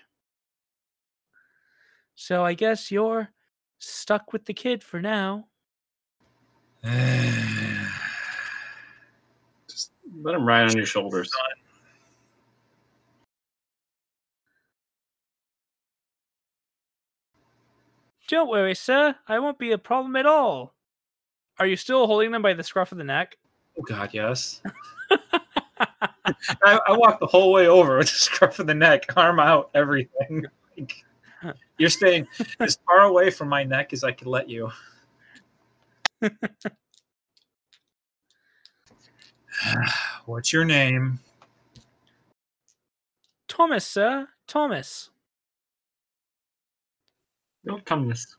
So I guess you're stuck with the kid for now.
Just let him ride on your shoulders.
Don't worry, sir. I won't be a problem at all. Are you still holding them by the scruff of the neck?
Oh God, yes. I, I walked the whole way over with the scruff of the neck, arm out, everything. Like, You're staying as far away from my neck as I could let you. What's your name?
Thomas, sir. Thomas.
Don't come this.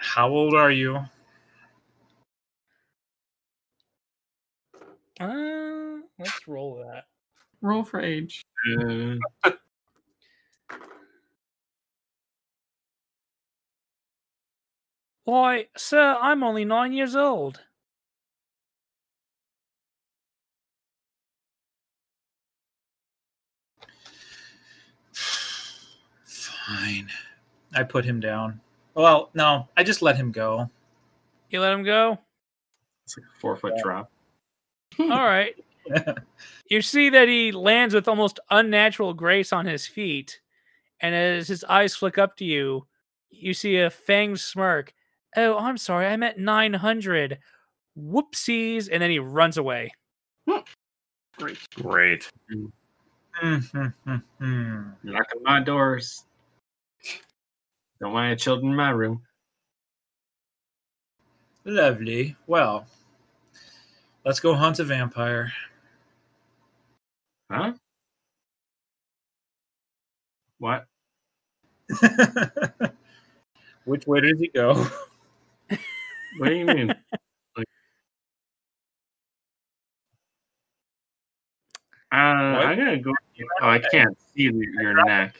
How old are you?
Uh, let's roll that.
Roll for age.
Uh,
Why, sir, I'm only nine years old.
Fine. I put him down. Well, no, I just let him go.
You let him go?
it's like a four foot drop.
All hmm. right. You see that he lands with almost unnatural grace on his feet. And as his eyes flick up to you, you see a fanged smirk. Oh, I'm sorry. I meant 900. Whoopsies. And then he runs away.
Great.
Great.
Mm-hmm.
Knocking my doors. Don't mind children in my room.
Lovely. Well, let's go hunt a vampire.
Huh? What?
Which way does he go?
What do you mean? like, uh, I'm gonna go. Oh, I can't see your neck.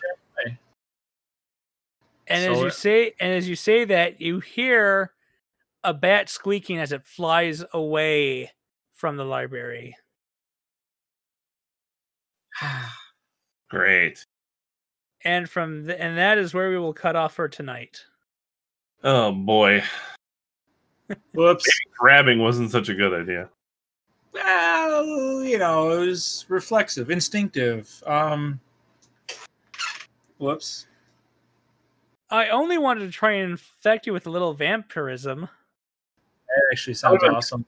And
So
as you say and as you say that, you hear a bat squeaking as it flies away from the library.
Great.
And from the, and that is where we will cut off for tonight.
Oh boy.
Whoops.
Grabbing wasn't such a good idea.
Well, you know, it was reflexive, instinctive. Um, whoops.
I only wanted to try and infect you with a little vampirism.
That actually sounds
Okay.
awesome.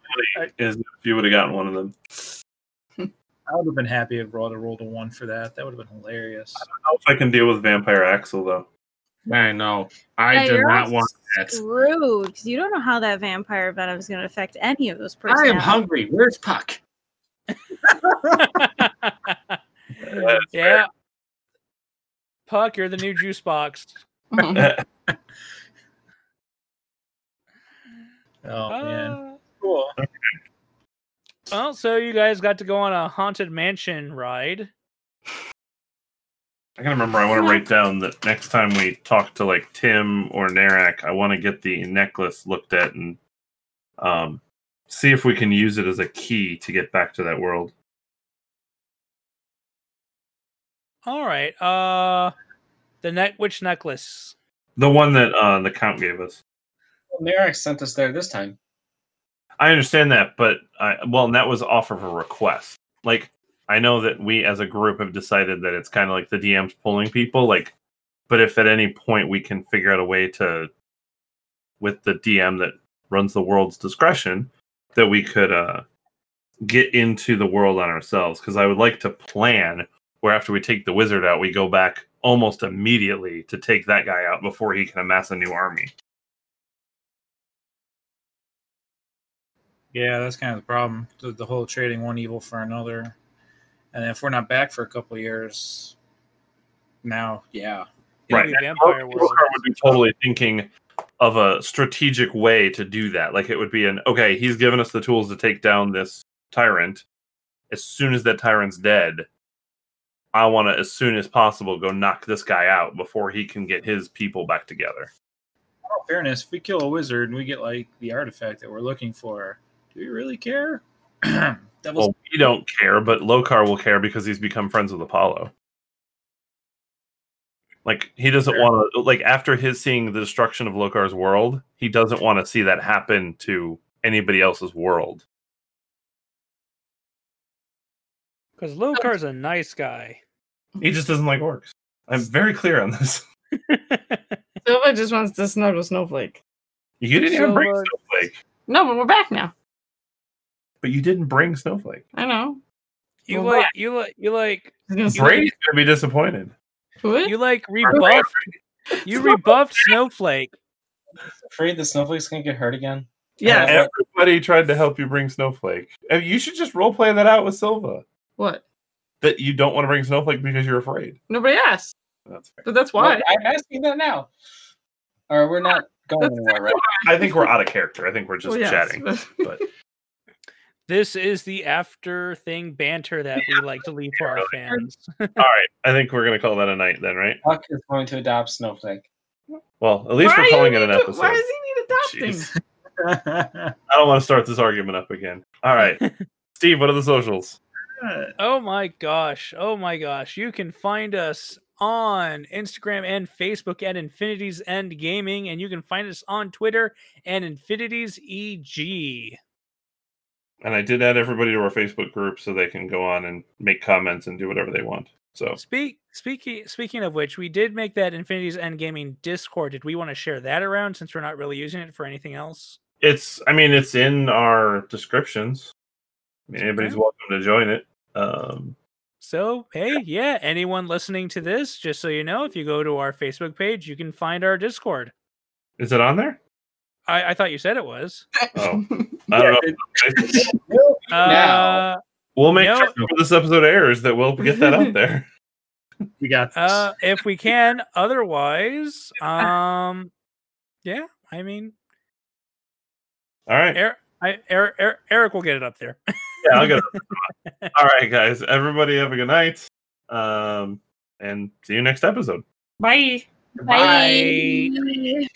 Is if you would have gotten one of them.
I would have been happy if Rod had rolled a one for that. That would have been hilarious.
I don't know if I can deal with Vampire Axel though.
I know. I
Yeah,
do not want that.
Screwed, because you don't know how that vampire venom is going to affect any of those
people.
I
am hungry. Where's Puck?
yeah. Puck, you're the new juice box.
Oh man,
Ah.
cool.
Well, so you guys got to go on a haunted mansion ride.
I can remember. I want to write down that next time we talk to like Tim or Narek, I want to get the necklace looked at and um, see if we can use it as a key to get back to that world.
All right. Uh, the neck. Which necklace?
The one that uh, the count gave us.
Well, Narek sent us there this time.
I understand that, but I, well, and that was off of a request. Like, I know that we as a group have decided that it's kind of like the DM's pulling people. Like, but if at any point we can figure out a way to, with the DM that runs the world's discretion, that we could uh get into the world on ourselves. Because I would like to plan where after we take the wizard out, we go back almost immediately to take that guy out before he can amass a new army.
Yeah, that's kind of the problem. The, the whole trading one evil for another. And if we're not back for a couple of years, now, yeah.
It'll
Right.
be
And
Vampire
Lokar
World.
would be totally thinking of a strategic way to do that. Like it would be an okay, he's given us the tools to take down this tyrant. As soon as that tyrant's dead, I want to, as soon as possible, go knock this guy out before he can get his people back together.
In all fairness, if we kill a wizard and we get like the artifact that we're looking for, do we really care? Devil's
Well, we don't care, but Lokar will care because he's become friends with Apollo. Like he doesn't
Sure.
want to like after his seeing the destruction of Lokar's world, he doesn't want to see that happen to anybody else's world.
Because Lokar's a nice guy.
He just doesn't like orcs. I'm very clear on this.
Silva just wants to snuggle Snowflake.
You didn't even bring Snowflake,
No, but we're back now.
But you didn't bring Snowflake.
I know.
you
Well,
like you like you like
He's gonna say-
Brady's gonna be disappointed.
What?
you like rebuffed you rebuffed Snowflake.
Afraid the snowflake's gonna get hurt again.
Yeah.
Everybody tried to help you bring Snowflake. And You should just role play that out with Silva.
What?
That you don't want to bring Snowflake because you're afraid.
Nobody asked.
That's fair.
But that's
Well,
why.
I'm asking that now. Or we're not going
That's
anywhere, right?
I think we're out of character. I think we're just
Well, yes,
chatting.
but-
But
This is the after thing banter that we like to leave for our fans.
all right, I think we're gonna call that a night then, right?
Huck is going to adopt Snowflake.
Well, at least
Why
we're
you
calling it an
need to-
episode.
Why does he need adopting?
I don't want to start this argument up again. All right, Steve, what are the socials?
Uh, oh my gosh. Oh my gosh. You can find us on Instagram and Facebook at Infinities End Gaming, and you can find us on Twitter and Infinities EG.
And I did add everybody to our Facebook group so they can go on and make comments and do whatever they want. So
Speak speaking speaking of which, we did make that Infinities End Gaming Discord. Did we want to share that around since we're not really using it for anything else?
it's, I mean, it's in our descriptions. I mean, anybody's
Okay.
welcome to join it. Um,
So, hey, yeah, anyone listening to this, just so you know, if you go to our Facebook page, you can find our Discord.
is it on there?
I, I thought you said it was.
Oh, I don't know.
Uh,
We'll make
No.
sure before this episode airs that we'll get that out there.
we got this.
uh, if we can. Otherwise, um, yeah, I mean,
All right.
Eric, I, Eric, Eric, Eric will get it up there.
Yeah, I'll get it. All right, guys. Everybody have a good night. Um, and see you next episode.
Bye.
Bye.